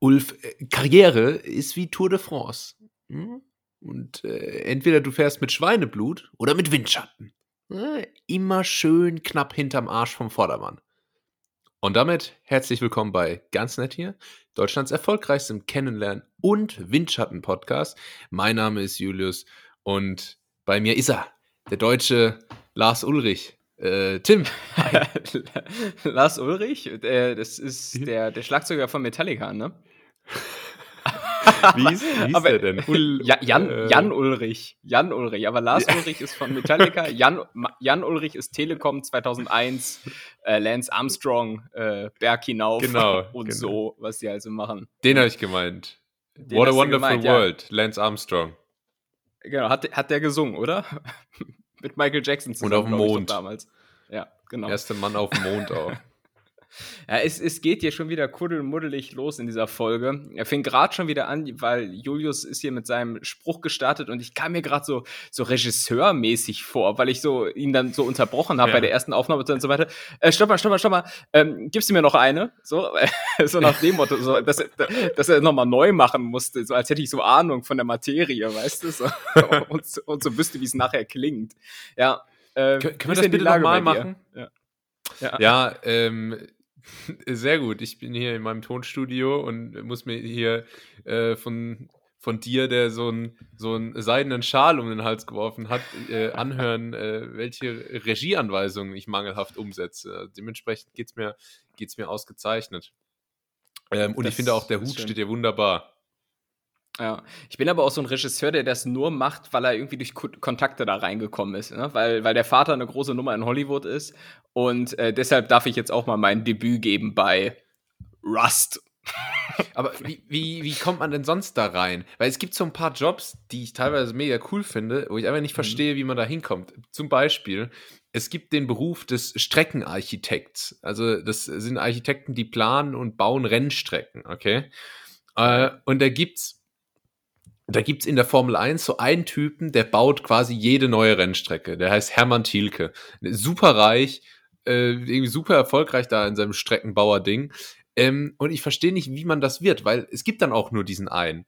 Ulf, äh, Karriere ist wie Tour de France. Hm? Und äh, entweder du fährst mit Schweineblut oder mit Windschatten. Äh, immer schön knapp hinterm Arsch vom Vordermann. Und damit herzlich willkommen bei Ganz Nett hier, Deutschlands erfolgreichstem Kennenlernen- und Windschatten-Podcast. Mein Name ist Julius und bei mir ist er, der deutsche Lars Ulrich. Äh, Tim. Lars Ulrich, äh, das ist der, der Schlagzeuger von Metallica, ne? wie ist, wie ist der denn? Ul ja, Jan, äh, Jan Ulrich. Jan Ulrich. Aber Lars ja. Ulrich ist von Metallica. Jan, Jan Ulrich ist Telekom 2001. Äh, Lance Armstrong, äh, Berg hinauf genau, und genau. so, was die also machen. Den habe ich gemeint. Den What a Wonderful gemeint, World, ja. Lance Armstrong. Genau, hat, hat der gesungen, oder? Mit Michael Jackson zusammen. Und auf dem Mond. damals. Ja, genau. Erster Mann auf dem Mond auch. Ja, es, es geht hier schon wieder kuddelmuddelig los in dieser Folge. Er fing gerade schon wieder an, weil Julius ist hier mit seinem Spruch gestartet und ich kam mir gerade so, so regisseurmäßig vor, weil ich so ihn dann so unterbrochen habe ja. bei der ersten Aufnahme und so weiter. Äh, stopp mal, stopp mal, stopp mal. Ähm, gibst du mir noch eine? So, so nach dem Motto, so, dass, dass er nochmal neu machen musste, so als hätte ich so Ahnung von der Materie, weißt du? So, und, und so wüsste, wie es nachher klingt. Ja. Äh, können, können wir das bitte nochmal machen? Ja. Ja, ja ähm, sehr gut. Ich bin hier in meinem Tonstudio und muss mir hier äh, von, von dir, der so einen so einen seidenen Schal um den Hals geworfen hat, äh, anhören, äh, welche Regieanweisungen ich mangelhaft umsetze. Dementsprechend geht es mir, geht's mir ausgezeichnet. Ähm, und ich finde auch, der Hut steht dir wunderbar. Ja, ich bin aber auch so ein Regisseur, der das nur macht, weil er irgendwie durch Ko Kontakte da reingekommen ist. Ne? Weil, weil der Vater eine große Nummer in Hollywood ist. Und äh, deshalb darf ich jetzt auch mal mein Debüt geben bei Rust. Aber wie, wie, wie kommt man denn sonst da rein? Weil es gibt so ein paar Jobs, die ich teilweise mega cool finde, wo ich einfach nicht mhm. verstehe, wie man da hinkommt. Zum Beispiel, es gibt den Beruf des Streckenarchitekts. Also, das sind Architekten, die planen und bauen Rennstrecken, okay? Äh, und da gibt's da gibt's in der Formel 1 so einen Typen, der baut quasi jede neue Rennstrecke. Der heißt Hermann Thielke. Super reich, äh, irgendwie super erfolgreich da in seinem Streckenbauer-Ding. Ähm, und ich verstehe nicht, wie man das wird, weil es gibt dann auch nur diesen einen.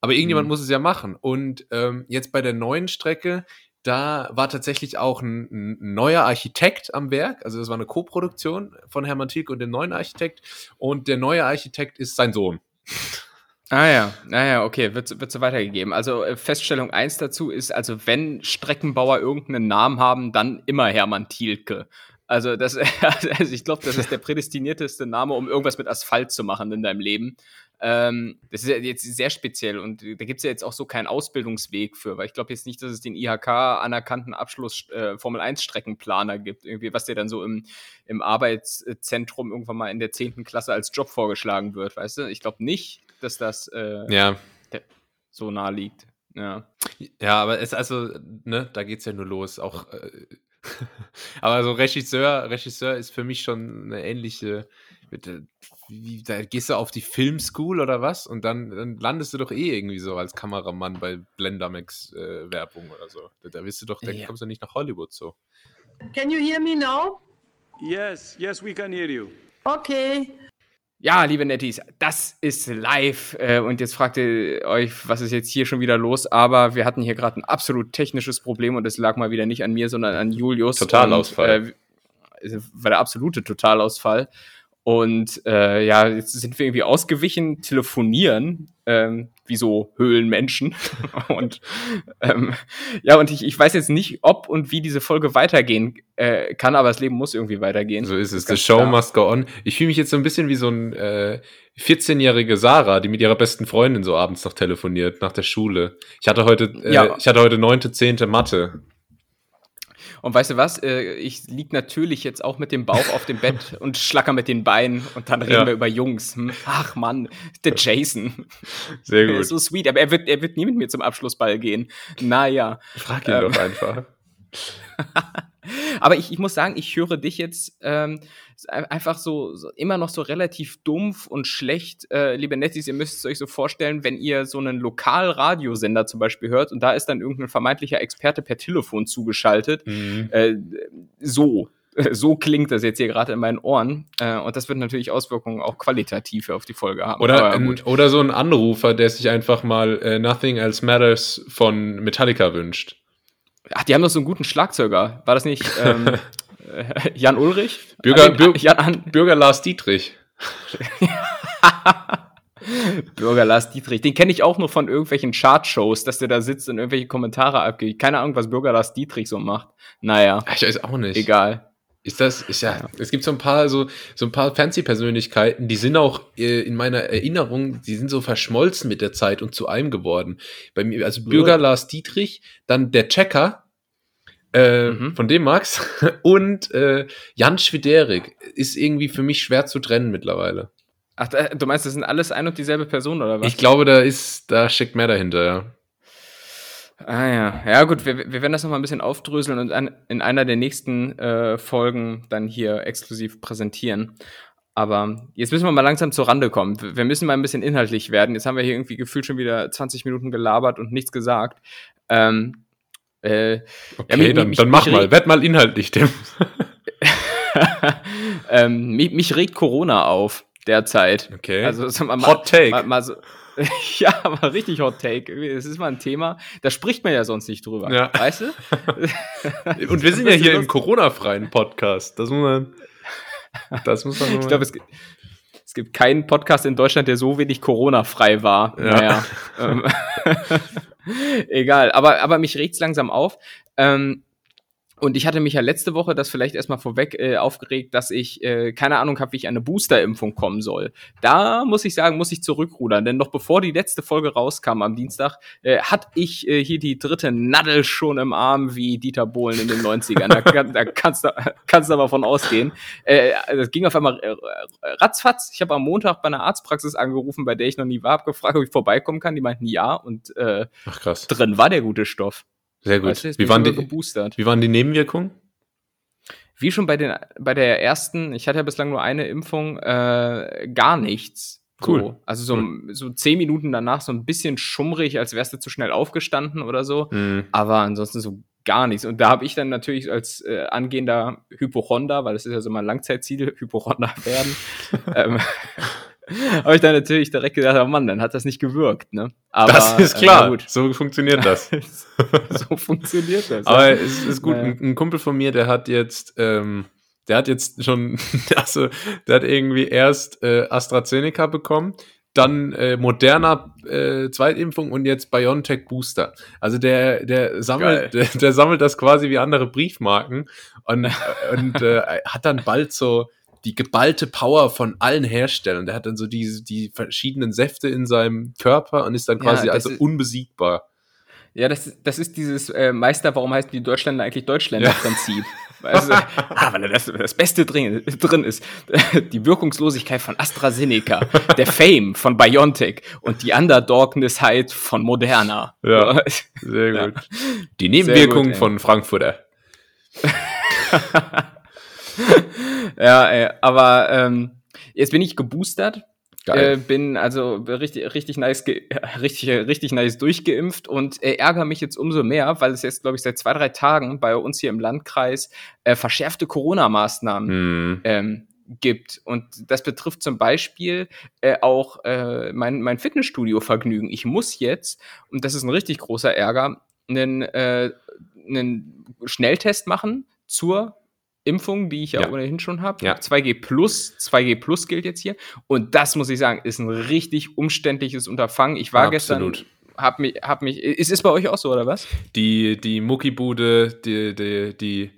Aber irgendjemand mhm. muss es ja machen. Und ähm, jetzt bei der neuen Strecke, da war tatsächlich auch ein, ein, neuer Architekt am Werk. Also das war eine Co-Produktion von Hermann Thielke und dem neuen Architekt. Und der neue Architekt ist sein Sohn. Ah ja, ah okay, wird, wird so weitergegeben. Also äh, Feststellung 1 dazu ist, also wenn Streckenbauer irgendeinen Namen haben, dann immer Hermann Thielke. Also, das, also ich glaube, das ist der prädestinierteste Name, um irgendwas mit Asphalt zu machen in deinem Leben. Ähm, das ist ja jetzt sehr speziell und da gibt es ja jetzt auch so keinen Ausbildungsweg für, weil ich glaube jetzt nicht, dass es den IHK anerkannten Abschluss äh, Formel 1 Streckenplaner gibt, irgendwie, was dir dann so im, im Arbeitszentrum irgendwann mal in der 10. Klasse als Job vorgeschlagen wird, weißt du? Ich glaube nicht, dass das äh, ja. so nah liegt. Ja. Ja, aber es also, ne, da geht's ja nur los. Auch äh, aber so Regisseur, Regisseur ist für mich schon eine ähnliche. Wie, da gehst du auf die Filmschool oder was? Und dann, dann, landest du doch eh irgendwie so als Kameramann bei Blendermax äh, Werbung oder so. Da, da wirst du doch, da ja. kommst du nicht nach Hollywood so. Can you hear me now? Yes, yes, we can hear you. Okay. Ja, liebe Netties, das ist live. Äh, und jetzt fragt ihr euch, was ist jetzt hier schon wieder los? Aber wir hatten hier gerade ein absolut technisches Problem und es lag mal wieder nicht an mir, sondern an Julius. Totalausfall. Und, äh, war der absolute Totalausfall. Und äh, ja, jetzt sind wir irgendwie ausgewichen, telefonieren, ähm, wie so Höhlenmenschen. und ähm, ja, und ich, ich weiß jetzt nicht, ob und wie diese Folge weitergehen äh, kann, aber das Leben muss irgendwie weitergehen. So ist es. The show klar. must go on. Ich fühle mich jetzt so ein bisschen wie so ein äh, 14-jährige Sarah, die mit ihrer besten Freundin so abends noch telefoniert nach der Schule. Ich hatte heute, äh, ja. ich hatte heute neunte, zehnte Mathe. Und weißt du was? Äh, ich lieg natürlich jetzt auch mit dem Bauch auf dem Bett und schlacker mit den Beinen und dann reden ja. wir über Jungs. Hm? Ach Mann, der Jason. Sehr gut. so sweet, aber er wird, er wird nie mit mir zum Abschlussball gehen. Naja. Frag ihn ähm. doch einfach. Aber ich, ich muss sagen, ich höre dich jetzt ähm, einfach so, so, immer noch so relativ dumpf und schlecht. Äh, liebe Nettis, ihr müsst es euch so vorstellen, wenn ihr so einen Lokalradiosender zum Beispiel hört und da ist dann irgendein vermeintlicher Experte per Telefon zugeschaltet. Mhm. Äh, so. so klingt das jetzt hier gerade in meinen Ohren. Äh, und das wird natürlich Auswirkungen auch qualitativ auf die Folge haben. Oder, gut. oder so ein Anrufer, der sich einfach mal äh, Nothing Else Matters von Metallica wünscht. Ach, die haben doch so einen guten Schlagzeuger. War das nicht ähm, äh, Jan Ulrich? Bürger- Ah, nee, Bür- Jan An Bürger Lars Dietrich. Bürger Lars Dietrich. Den kenne ich auch nur von irgendwelchen Chartshows, dass der da sitzt und irgendwelche Kommentare abgibt. Keine Ahnung, was Bürger Lars Dietrich so macht. Naja, Ah, Ich weiß auch nicht. egal. Ist das, ist ja, es gibt so ein paar, so, so ein paar Fancy-Persönlichkeiten, die sind auch äh, in meiner Erinnerung, die sind so verschmolzen mit der Zeit und zu einem geworden. Bei mir, also Bürger Lars Dietrich, dann der Checker, äh, Mhm. von dem Max, und äh, Jan Schwiderik ist irgendwie für mich schwer zu trennen mittlerweile. Ach, du meinst, das sind alles ein und dieselbe Person, oder was? Ich glaube, da ist, da steckt mehr dahinter, ja. Ah ja, ja gut, wir, wir werden das noch mal ein bisschen aufdröseln und an, in einer der nächsten äh, Folgen dann hier exklusiv präsentieren. Aber jetzt müssen wir mal langsam zur Rande kommen. Wir wir müssen mal ein bisschen inhaltlich werden. Jetzt haben wir hier irgendwie gefühlt schon wieder 20 Minuten gelabert und nichts gesagt. Ähm, äh, Okay, mich- dann, mich- dann mach mal, werd mal inhaltlich, Tim. ähm, mich, mich regt Corona auf derzeit. Okay. Also so mal, Hot Take. Mal, mal so, ja, mal richtig Hot Take. Es ist mal ein Thema, da spricht man ja sonst nicht drüber. Ja. Weißt du? Und wir sind ja hier im Corona-freien Podcast. Das muss man, das muss man Ich glaube, es, gibt- es gibt keinen Podcast in Deutschland, der so wenig Corona-frei war. Ja. Naja. Egal, aber, aber mich regt's langsam auf. Ähm, und ich hatte mich ja letzte Woche, das vielleicht erstmal vorweg, äh, aufgeregt, dass ich äh, keine Ahnung habe, wie ich eine Booster-Impfung kommen soll. Da muss ich sagen, muss ich zurückrudern, denn noch bevor die letzte Folge rauskam am Dienstag, äh, hatte ich äh, hier die dritte Nadel schon im Arm wie Dieter Bohlen in den 90ern. Da, kann- da kannst du kannst aber von ausgehen. Äh, das ging auf einmal äh, ratzfatz. Ich habe am Montag bei einer Arztpraxis angerufen, bei der ich noch nie war, habe gefragt, ob ich vorbeikommen kann. Die meinten ja und äh, Ach krass. drin war der gute Stoff. Sehr gut. Weißt du, wie, waren die, geboostert. wie waren die Nebenwirkungen? Wie schon bei, den, bei der ersten, ich hatte ja bislang nur eine Impfung, äh, gar nichts. Cool. So. Also so, so zehn Minuten danach so ein bisschen schummrig, als wärst du zu schnell aufgestanden oder so. Hm. Aber ansonsten so gar nichts. Und da habe ich dann natürlich als äh, angehender Hypochonder, weil das ist ja so mein Langzeitziel, Hypochonder werden, ähm, habe ich dann natürlich direkt gedacht, oh Mann, dann hat das nicht gewirkt. Ne? Aber, das ist äh, klar. na gut, so funktioniert das. so funktioniert das. Aber es ist gut. Naja. Ein, ein Kumpel von mir, der hat jetzt, ähm, der hat jetzt schon, also der hat irgendwie erst äh, AstraZeneca bekommen, dann äh, Moderna äh, Zweitimpfung und jetzt BioNTech Booster. Also der, der sammelt, der, der sammelt das quasi wie andere Briefmarken und, und äh, hat dann bald so die geballte Power von allen Herstellern. Der hat dann so die, die verschiedenen Säfte in seinem Körper und ist dann Ja, quasi das also ist- unbesiegbar. Ja, das, das ist dieses äh, Meister, warum heißen die Deutschländer eigentlich Deutschländer-Prinzip? Also, ah, weil da das, das Beste drin, drin ist. Die Wirkungslosigkeit von AstraZeneca, der Fame von BioNTech und die Underdognessheit von Moderna. Ja. Sehr Ja. gut. Die Nebenwirkung gut, von Frankfurter. ja, ey, aber ähm, jetzt bin ich geboostert. Äh, Geil. bin also richtig, richtig nice, richtig, richtig nice durchgeimpft und äh, ärgere mich jetzt umso mehr, weil es jetzt, glaube ich, seit zwei, drei Tagen bei uns hier im Landkreis äh, verschärfte Corona-Maßnahmen Hm. ähm, gibt. Und das betrifft zum Beispiel äh, auch äh, mein, mein Fitnessstudio-Vergnügen. Ich muss jetzt, und das ist ein richtig großer Ärger, einen, äh, einen Schnelltest machen zur Impfung, die ich ja, Ja. ohnehin schon habe. Ja. 2G Plus, 2G Plus gilt jetzt hier. Und das muss ich sagen, ist ein richtig umständliches Unterfangen. Ich war Absolut. gestern, hab mich, hab mich, ist es bei euch auch so, oder was? Die, die Muckibude, die, die, die,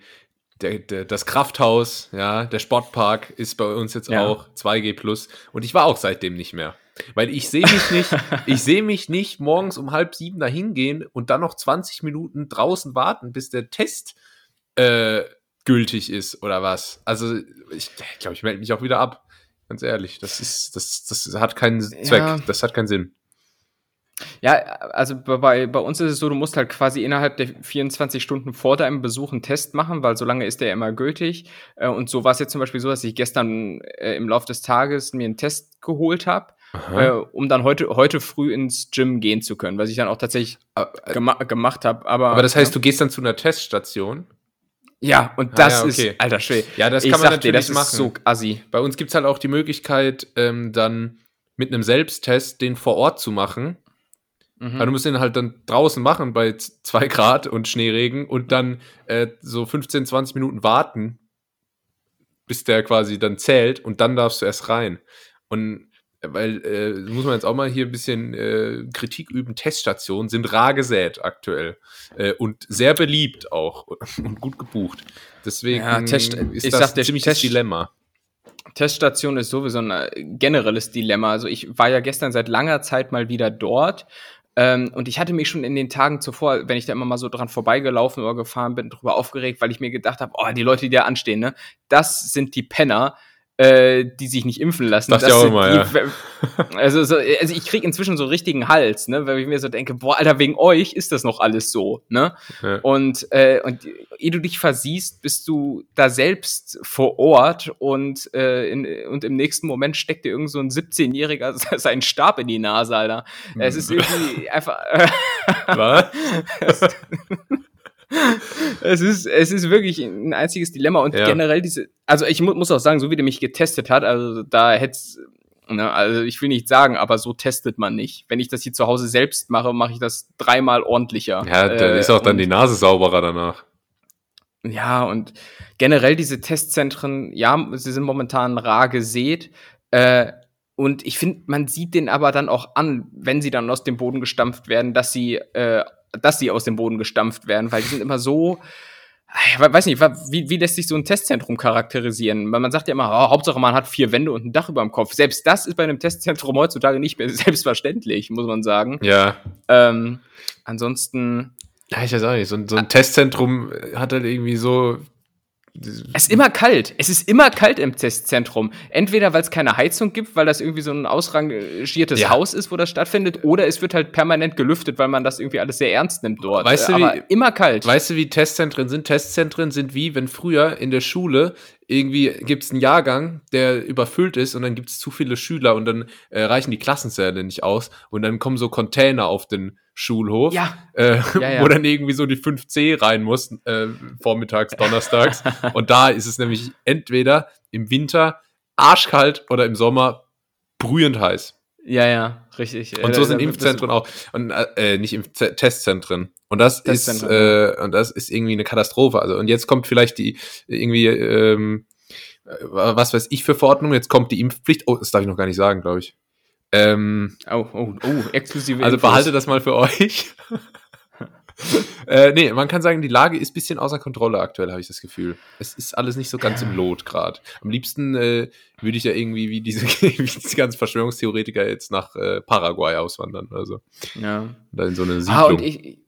der, der, das Krafthaus, ja, der Sportpark ist bei uns jetzt Ja. auch 2G Plus. Und ich war auch seitdem nicht mehr. Weil ich sehe mich nicht, ich sehe mich nicht morgens um halb sieben dahin gehen und dann noch 20 Minuten draußen warten, bis der Test äh, gültig ist oder was. Also ich glaube, ich melde mich auch wieder ab. Ganz ehrlich, das ist, das, das hat keinen Zweck, Ja. das hat keinen Sinn. Ja, also bei, bei uns ist es so, du musst halt quasi innerhalb der 24 Stunden vor deinem Besuch einen Test machen, weil so lange ist der ja immer gültig. Äh, Und so war es jetzt zum Beispiel so, dass ich gestern äh, im Laufe des Tages mir einen Test geholt habe, äh, um dann heute, heute früh ins Gym gehen zu können, was ich dann auch tatsächlich Aber, gema gemacht habe. Aber, aber das heißt, du gehst dann zu einer Teststation Ja, und Ah, das ja, okay. ist, alter Schwede. Ja, das ich kann man sag dir, natürlich das machen. ist so assi. Bei uns gibt es halt auch die Möglichkeit, ähm, dann mit einem Selbsttest den vor Ort zu machen. Mhm. Aber du musst den halt dann draußen machen bei 2 Grad und Schneeregen und dann äh, so 15, 20 Minuten warten, bis der quasi dann zählt und dann darfst du erst rein. Und weil, äh, muss man jetzt auch mal hier ein bisschen äh, Kritik üben, Teststationen sind rar gesät aktuell äh, und sehr beliebt auch und gut gebucht. Deswegen Ja, Test- ist ich das sag ein ziemliches Test- Dilemma. Teststation ist sowieso ein äh, generelles Dilemma. Also ich war ja gestern seit langer Zeit mal wieder dort. Ähm, und ich hatte mich schon in den Tagen zuvor, wenn ich da immer mal so dran vorbeigelaufen oder gefahren bin, drüber aufgeregt, weil ich mir gedacht habe, oh, die Leute, die da anstehen, ne, das sind die Penner, äh, die sich nicht impfen lassen. Das ich auch immer, die, Also, so, also ich krieg inzwischen so richtigen Hals, ne, weil ich mir so denke, boah, Alter, wegen euch ist das noch alles so, ne? Ja. Und, äh, und ehe du dich versiehst, bist du da selbst vor Ort und, äh, in, und im nächsten Moment steckt dir irgend so ein 17-Jähriger seinen Stab in die Nase, Alter. Es ist irgendwie einfach. Was? es ist, es ist wirklich ein einziges Dilemma und Ja. generell diese, also ich mu muss auch sagen, so wie der mich getestet hat, also da hätt's, ne, also ich will nicht sagen, aber so testet man nicht. Wenn ich das hier zu Hause selbst mache, mache ich das dreimal ordentlicher. Ja, da Äh, ist auch dann die Nase sauberer danach. Ja, und generell diese Testzentren, ja, sie sind momentan rar gesät. Äh, und ich finde, man sieht den aber dann auch an, wenn sie dann aus dem Boden gestampft werden, dass sie, äh, dass sie aus dem Boden gestampft werden, weil die sind immer so. Ich weiß nicht, wie, wie lässt sich so ein Testzentrum charakterisieren? Weil man sagt ja immer, oh, Hauptsache man hat vier Wände und ein Dach über dem Kopf. Selbst das ist bei einem Testzentrum heutzutage nicht mehr selbstverständlich, muss man sagen. Ja. Ähm, ansonsten, Ja, ich weiß auch nicht. So, ein- so ein Testzentrum hat halt irgendwie so. Es ist immer kalt. Es ist immer kalt im Testzentrum. Entweder weil es keine Heizung gibt, weil das irgendwie so ein ausrangiertes Ja. Haus ist, wo das stattfindet, oder es wird halt permanent gelüftet, weil man das irgendwie alles sehr ernst nimmt dort. Weißt du, aber wie- immer kalt. Weißt du, wie Testzentren sind? Testzentren sind wie, wenn früher in der Schule irgendwie gibt es einen Jahrgang, der überfüllt ist und dann gibt es zu viele Schüler und dann äh, reichen die Klassensäle nicht aus und dann kommen so Container auf den Schulhof, Ja. äh, Ja, ja. wo dann irgendwie so die 5C rein muss, äh, vormittags, donnerstags. und da ist es nämlich entweder im Winter arschkalt oder im Sommer brühend heiß. Ja, ja, richtig. Und Äh, so sind Impfzentren auch. Und äh, nicht Impf Testzentren. Und das ist Testzentren, äh, und das ist irgendwie eine Katastrophe. Also und jetzt kommt vielleicht die irgendwie ähm, äh, was weiß ich für Verordnung. Jetzt kommt die Impfpflicht. Oh, das darf ich noch gar nicht sagen, glaube ich. Ähm, Oh, oh, oh, exklusive also Infos. behalte das mal für euch. Äh, nee, man kann sagen, die Lage ist ein bisschen außer Kontrolle aktuell, habe ich das Gefühl. Es ist alles nicht so ganz im Lot gerade. Am liebsten äh, würde ich ja irgendwie wie diese, wie diese ganzen Verschwörungstheoretiker jetzt nach äh, Paraguay auswandern. Also Ja. da in so eine Siedlung. Ah, und ich,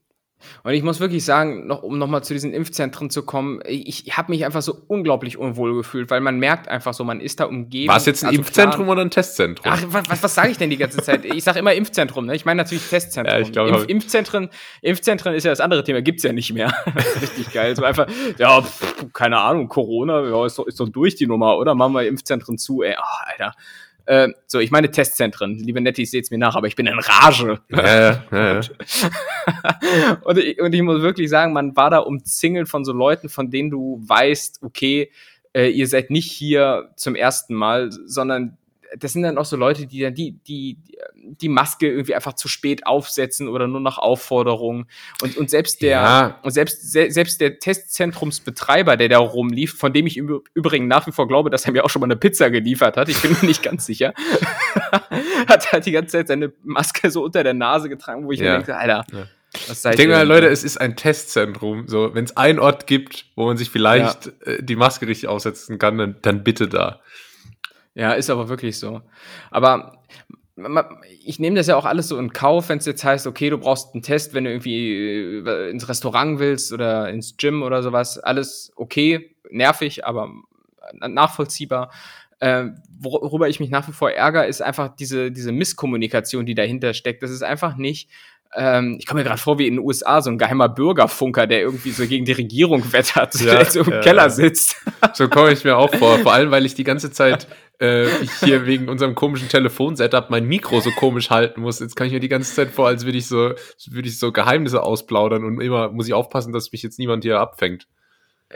und ich muss wirklich sagen, noch, um nochmal zu diesen Impfzentren zu kommen, ich, ich habe mich einfach so unglaublich unwohl gefühlt, weil man merkt einfach so, man ist da umgeben. War es jetzt ein Also Impfzentrum klar- oder ein Testzentrum? Ach, was, was, was sage ich denn die ganze Zeit? Ich sage immer Impfzentrum, ne? Ich meine natürlich Testzentrum. Ja, ich glaub, Impf, Impfzentren, Impfzentren ist ja das andere Thema, gibt's ja nicht mehr. Richtig geil. So einfach, ja, pff, keine Ahnung, Corona, ja, ist doch, ist doch durch die Nummer, oder? Machen wir Impfzentren zu, ey, oh, Alter. Äh, so, ich meine Testzentren. Liebe Nettis, seht's mir nach, aber ich bin in Rage. ja, ja, ja, und, ich, und ich muss wirklich sagen, man war da umzingelt von so Leuten, von denen du weißt, okay, äh, ihr seid nicht hier zum ersten Mal, sondern das sind dann auch so Leute, die dann die, die, die Maske irgendwie einfach zu spät aufsetzen oder nur nach Aufforderung. Und, und selbst der, Ja. und selbst, se, selbst der Testzentrumsbetreiber, der da rumlief, von dem ich im Übrigen nach wie vor glaube, dass er mir auch schon mal eine Pizza geliefert hat, ich bin mir nicht ganz sicher, hat halt die ganze Zeit seine Maske so unter der Nase getragen, wo ich Ja. mir denke, Alter, Ja. Ich denke mal? Leute, es ist ein Testzentrum. So, wenn es einen Ort gibt, wo man sich vielleicht äh, die Maske richtig aufsetzen kann, dann, dann bitte da. Ja, ist aber wirklich so. Aber ich nehme das ja auch alles so in Kauf, wenn es jetzt heißt, okay, du brauchst einen Test, wenn du irgendwie äh, ins Restaurant willst oder ins Gym oder sowas. Alles okay, nervig, aber nachvollziehbar. Äh, worüber ich mich nach wie vor ärgere, ist einfach diese, diese Misskommunikation, die dahinter steckt. Das ist einfach nicht. Ähm, ich komme mir gerade vor, wie in den USA so ein geheimer Bürgerfunker, der irgendwie so gegen die Regierung wettert, Ja, der so im ja, Keller sitzt. So komme ich mir auch vor. Vor allem, weil ich die ganze Zeit äh, hier wegen unserem komischen Telefonsetup mein Mikro so komisch halten muss. Jetzt kann ich mir die ganze Zeit vor, als würde ich so, würde ich so Geheimnisse ausplaudern und immer muss ich aufpassen, dass mich jetzt niemand hier abfängt.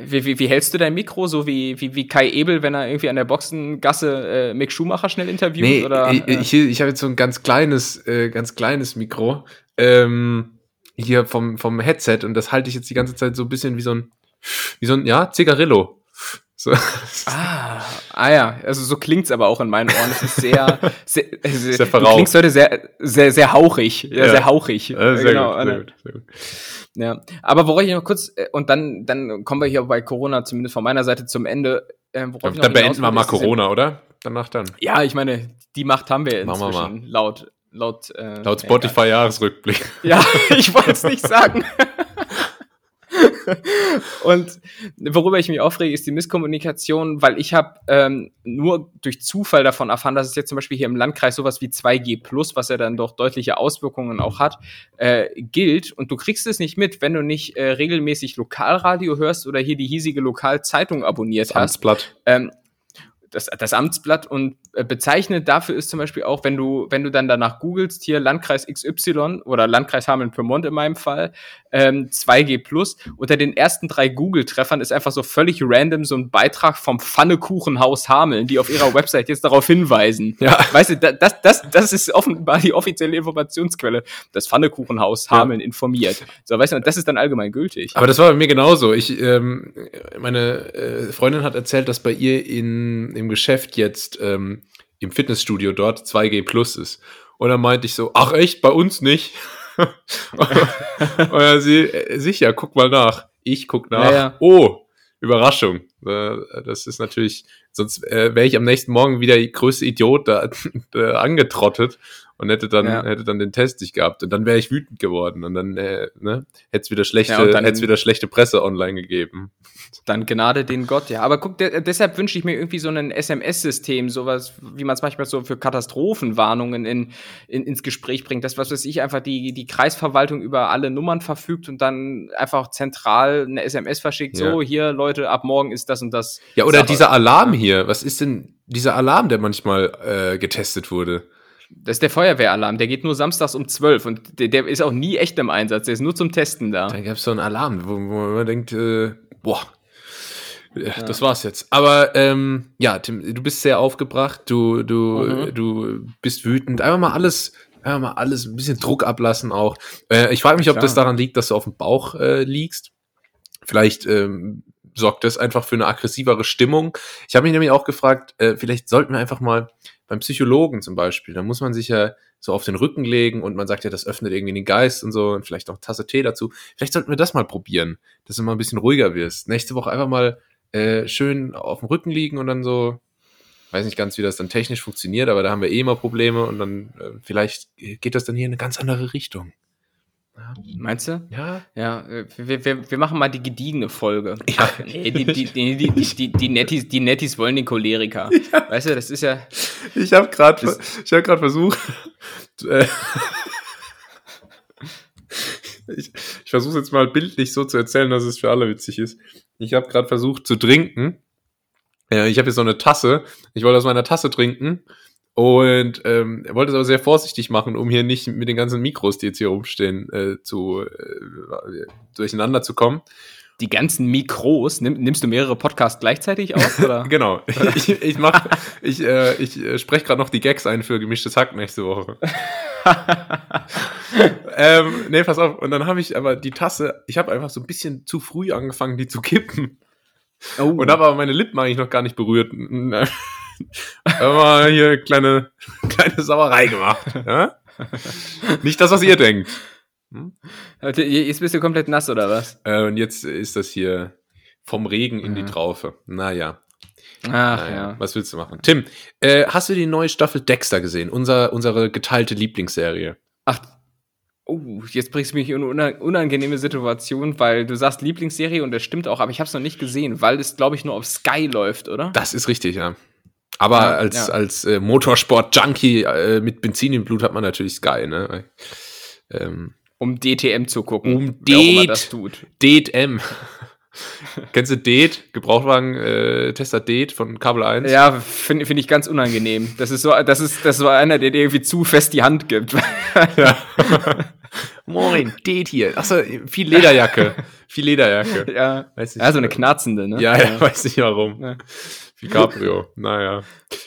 Wie, wie, wie hältst du dein Mikro? So wie, wie, wie Kai Ebel, wenn er irgendwie an der Boxengasse äh, Mick Schumacher schnell interviewt? Nee, oder, ich, äh, ich, ich habe jetzt so ein ganz kleines, äh, ganz kleines Mikro ähm, hier vom, vom Headset und das halte ich jetzt die ganze Zeit so ein bisschen wie so ein, wie so ein, ja, Zigarillo. So. Ah, ah ja, also so klingt's aber auch in meinen Ohren. Es ist sehr, sehr, sehr, Sehr du klingst heute sehr, sehr, sehr hauchig. Ja, Ja. sehr hauchig. Äh, sehr, Genau, gut, sehr äh, gut, sehr gut. Ja, aber worauf ich noch kurz, äh, und dann, dann kommen wir hier bei Corona zumindest von meiner Seite zum Ende. Äh, Dann, beenden wir mal Corona, oder? Danach dann. Ja, ich meine, die Macht haben wir Machen wir inzwischen, laut, laut, äh, Laut ja, Spotify-Jahresrückblick. Ja, ich wollte es nicht sagen. Und worüber ich mich aufrege, ist die Misskommunikation, weil ich habe ähm, nur durch Zufall davon erfahren, dass es jetzt zum Beispiel hier im Landkreis sowas wie 2G Plus, was ja dann doch deutliche Auswirkungen auch hat, äh, gilt. Und du kriegst es nicht mit, wenn du nicht äh, regelmäßig Lokalradio hörst oder hier die hiesige Lokalzeitung abonniert hast Amtsblatt. ähm, das, das Amtsblatt und äh, bezeichnet dafür ist zum Beispiel auch, wenn du, wenn du dann danach googelst, hier Landkreis XY oder Landkreis Hameln-Pyrmont in meinem Fall, ähm, 2G Plus, unter den ersten drei Google-Treffern ist einfach so völlig random so ein Beitrag vom Pfannekuchenhaus Hameln, die auf ihrer Website jetzt darauf hinweisen. Ja. Weißt du, da- das, das, das ist offenbar die offizielle Informationsquelle. Das Pfannekuchenhaus Ja. Hameln informiert. So, weißt du, und das ist dann allgemein gültig. Aber das war bei mir genauso. Ich, ähm, meine äh, Freundin hat erzählt, dass bei ihr in, im Geschäft jetzt ähm, im Fitnessstudio dort 2G Plus ist. Und dann meinte ich so, ach echt, bei uns nicht. und dann sie, äh, sicher, guck mal nach. Ich guck nach. Ja, ja. Oh, Überraschung. Äh, das ist natürlich, sonst äh, wäre ich am nächsten Morgen wieder die größte Idiot da, da angetrottet und hätte dann, Ja. hätte dann den Test nicht gehabt. Und dann wäre ich wütend geworden. Und dann äh, ne, hätte es wieder schlechte, Ja, dann- hätte es wieder schlechte Presse online gegeben. Dann Gnade den Gott, ja. Aber guck, de deshalb wünsche ich mir irgendwie so ein SMS-System, sowas, wie man es manchmal so für Katastrophenwarnungen in, in, ins Gespräch bringt. Das, was weiß ich, einfach die, die Kreisverwaltung über alle Nummern verfügt und dann einfach zentral eine SMS verschickt. Ja. So, hier, Leute, ab morgen ist das und das. Ja, oder Sache. dieser Alarm hier. Was ist denn dieser Alarm, der manchmal äh, getestet wurde? Das ist der Feuerwehralarm, der geht nur samstags um 12 und der, der ist auch nie echt im Einsatz, der ist nur zum Testen da. Da gab es so einen Alarm, wo, wo man denkt, äh, boah, ja. das war's jetzt. Aber ähm, ja, Tim, du bist sehr aufgebracht, du, du, Mhm. du bist wütend. Einfach mal alles, einfach mal alles, ein bisschen Druck ablassen auch. Äh, ich frage mich, ob Klar. das daran liegt, dass du auf dem Bauch äh, liegst. Vielleicht ähm, sorgt das einfach für eine aggressivere Stimmung. Ich habe mich nämlich auch gefragt, äh, vielleicht sollten wir einfach mal beim Psychologen zum Beispiel, da muss man sich ja so auf den Rücken legen und man sagt ja, das öffnet irgendwie den Geist und so und vielleicht auch Tasse Tee dazu. Vielleicht sollten wir das mal probieren, dass du mal ein bisschen ruhiger wirst. Nächste Woche einfach mal äh, schön auf dem Rücken liegen und dann so, weiß nicht ganz, wie das dann technisch funktioniert, aber da haben wir eh immer Probleme und dann äh, vielleicht geht das dann hier in eine ganz andere Richtung. Meinst du? Ja, Ja, äh, wir, wir, wir machen mal die gediegene Folge. Ja. Nee, die, die, die, die, die, die, die, Nettis, die Nettis wollen den Choleriker. Weißt du, das ist ja. Ich habe gerade ich gerade versucht äh, ich, ich versuche jetzt mal bildlich so zu erzählen, dass es für alle witzig ist. Ich habe gerade versucht zu trinken. Äh, ich habe jetzt so eine Tasse. Ich wollte aus meiner Tasse trinken und ähm, wollte es aber sehr vorsichtig machen, um hier nicht mit den ganzen Mikros, die jetzt hier rumstehen, äh, zu äh, durcheinander zu kommen. Die ganzen Mikros, nimm, nimmst du mehrere Podcasts gleichzeitig auf? Oder? Genau. Ich, ich mach, ich, äh, ich äh, spreche gerade noch die Gags ein für gemischtes Hack nächste Woche. ähm, nee, pass auf. Und dann habe ich aber die Tasse, ich habe einfach so ein bisschen zu früh angefangen, die zu kippen. oh, Und habe aber meine Lippen eigentlich noch gar nicht berührt. aber hier eine kleine, kleine Sauerei gemacht. Ja? Nicht das, was ihr denkt. Warte, jetzt bist du komplett nass, oder was? Äh, und jetzt ist das hier vom Regen in die Traufe. Naja. Ach Naja, ja. was willst du machen? Tim, äh, hast du die neue Staffel Dexter gesehen? Unser, unsere geteilte Lieblingsserie. Ach, oh, jetzt bringst du mich in eine una- unangenehme Situation, weil du sagst Lieblingsserie und das stimmt auch, aber ich habe es noch nicht gesehen, weil es, glaube ich, nur auf Sky läuft, oder? Das ist richtig, ja. Aber Ja, als, ja. als äh, Motorsport-Junkie äh, mit Benzin im Blut hat man natürlich Sky, ne? Ähm, Um DTM zu gucken. Um Det-. DET-M. Kennst du DET? Gebrauchtwagen-Tester DET von Kabel 1? Ja, finde find ich ganz unangenehm. Das ist so, das ist, das war einer, der dir irgendwie zu fest die Hand gibt. Ja. Moin, DET hier. Achso, viel Lederjacke. viel Lederjacke. Ja, Weiß nicht, ja so eine äh, knarzende, ne? Ja, ja, weiß nicht warum. Ja. Wie Cabrio. naja.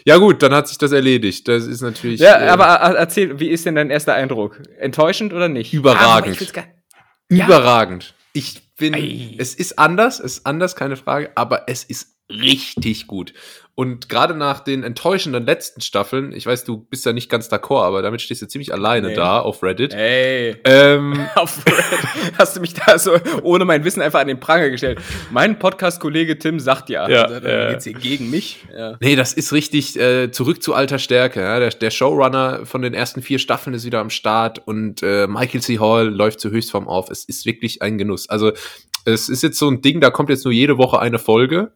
Ja, gut, dann hat sich das erledigt. Das ist natürlich. Ja, äh, aber äh, erzähl, wie ist denn dein erster Eindruck? Enttäuschend oder nicht? Überragend. Ah, ich. Ja. Überragend. Ich bin. Ei. Es ist anders, es ist anders, keine Frage, aber es ist richtig gut. Und gerade nach den enttäuschenden letzten Staffeln, ich weiß, du bist ja nicht ganz d'accord, aber damit stehst du ziemlich alleine Nee. da auf Reddit. Ey. Ähm, Auf Reddit hast du mich da so ohne mein Wissen einfach an den Pranger gestellt. Mein Podcast-Kollege Tim sagt ja, Ja, also, ja. geht's hier gegen mich. Ja. Nee, das ist richtig äh, zurück zu alter Stärke. Ja? Der, der Showrunner von den ersten vier Staffeln ist wieder am Start und äh, Michael C. Hall läuft zur Höchstform auf. Es ist wirklich ein Genuss. Also es ist jetzt so ein Ding, da kommt jetzt nur jede Woche eine Folge,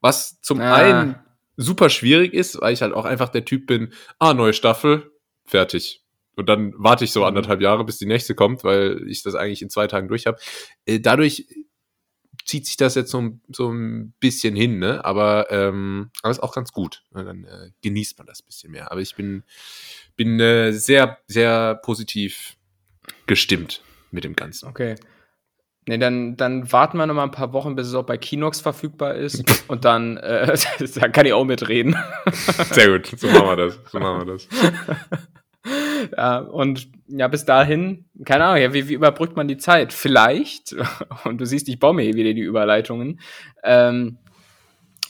was zum Ah. einen super schwierig ist, weil ich halt auch einfach der Typ bin, ah, neue Staffel, fertig. Und dann warte ich so anderthalb Jahre, bis die nächste kommt, weil ich das eigentlich in zwei Tagen durch habe. Äh, dadurch zieht sich das jetzt so, ein- so ein bisschen hin, ne? Aber, ähm, aber ist auch ganz gut. Dann äh, genießt man das ein bisschen mehr. Aber ich bin, bin äh, sehr, sehr positiv gestimmt mit dem Ganzen. Okay. Nee, dann, dann warten wir noch mal ein paar Wochen, bis es auch bei Kinox verfügbar ist. Und dann, äh, dann kann ich auch mitreden. Sehr gut, so machen wir das. So machen wir das. Ja, und ja, bis dahin, keine Ahnung, ja, wie, wie überbrückt man die Zeit? Vielleicht, und du siehst, ich baue mir hier wieder die Überleitungen, ähm,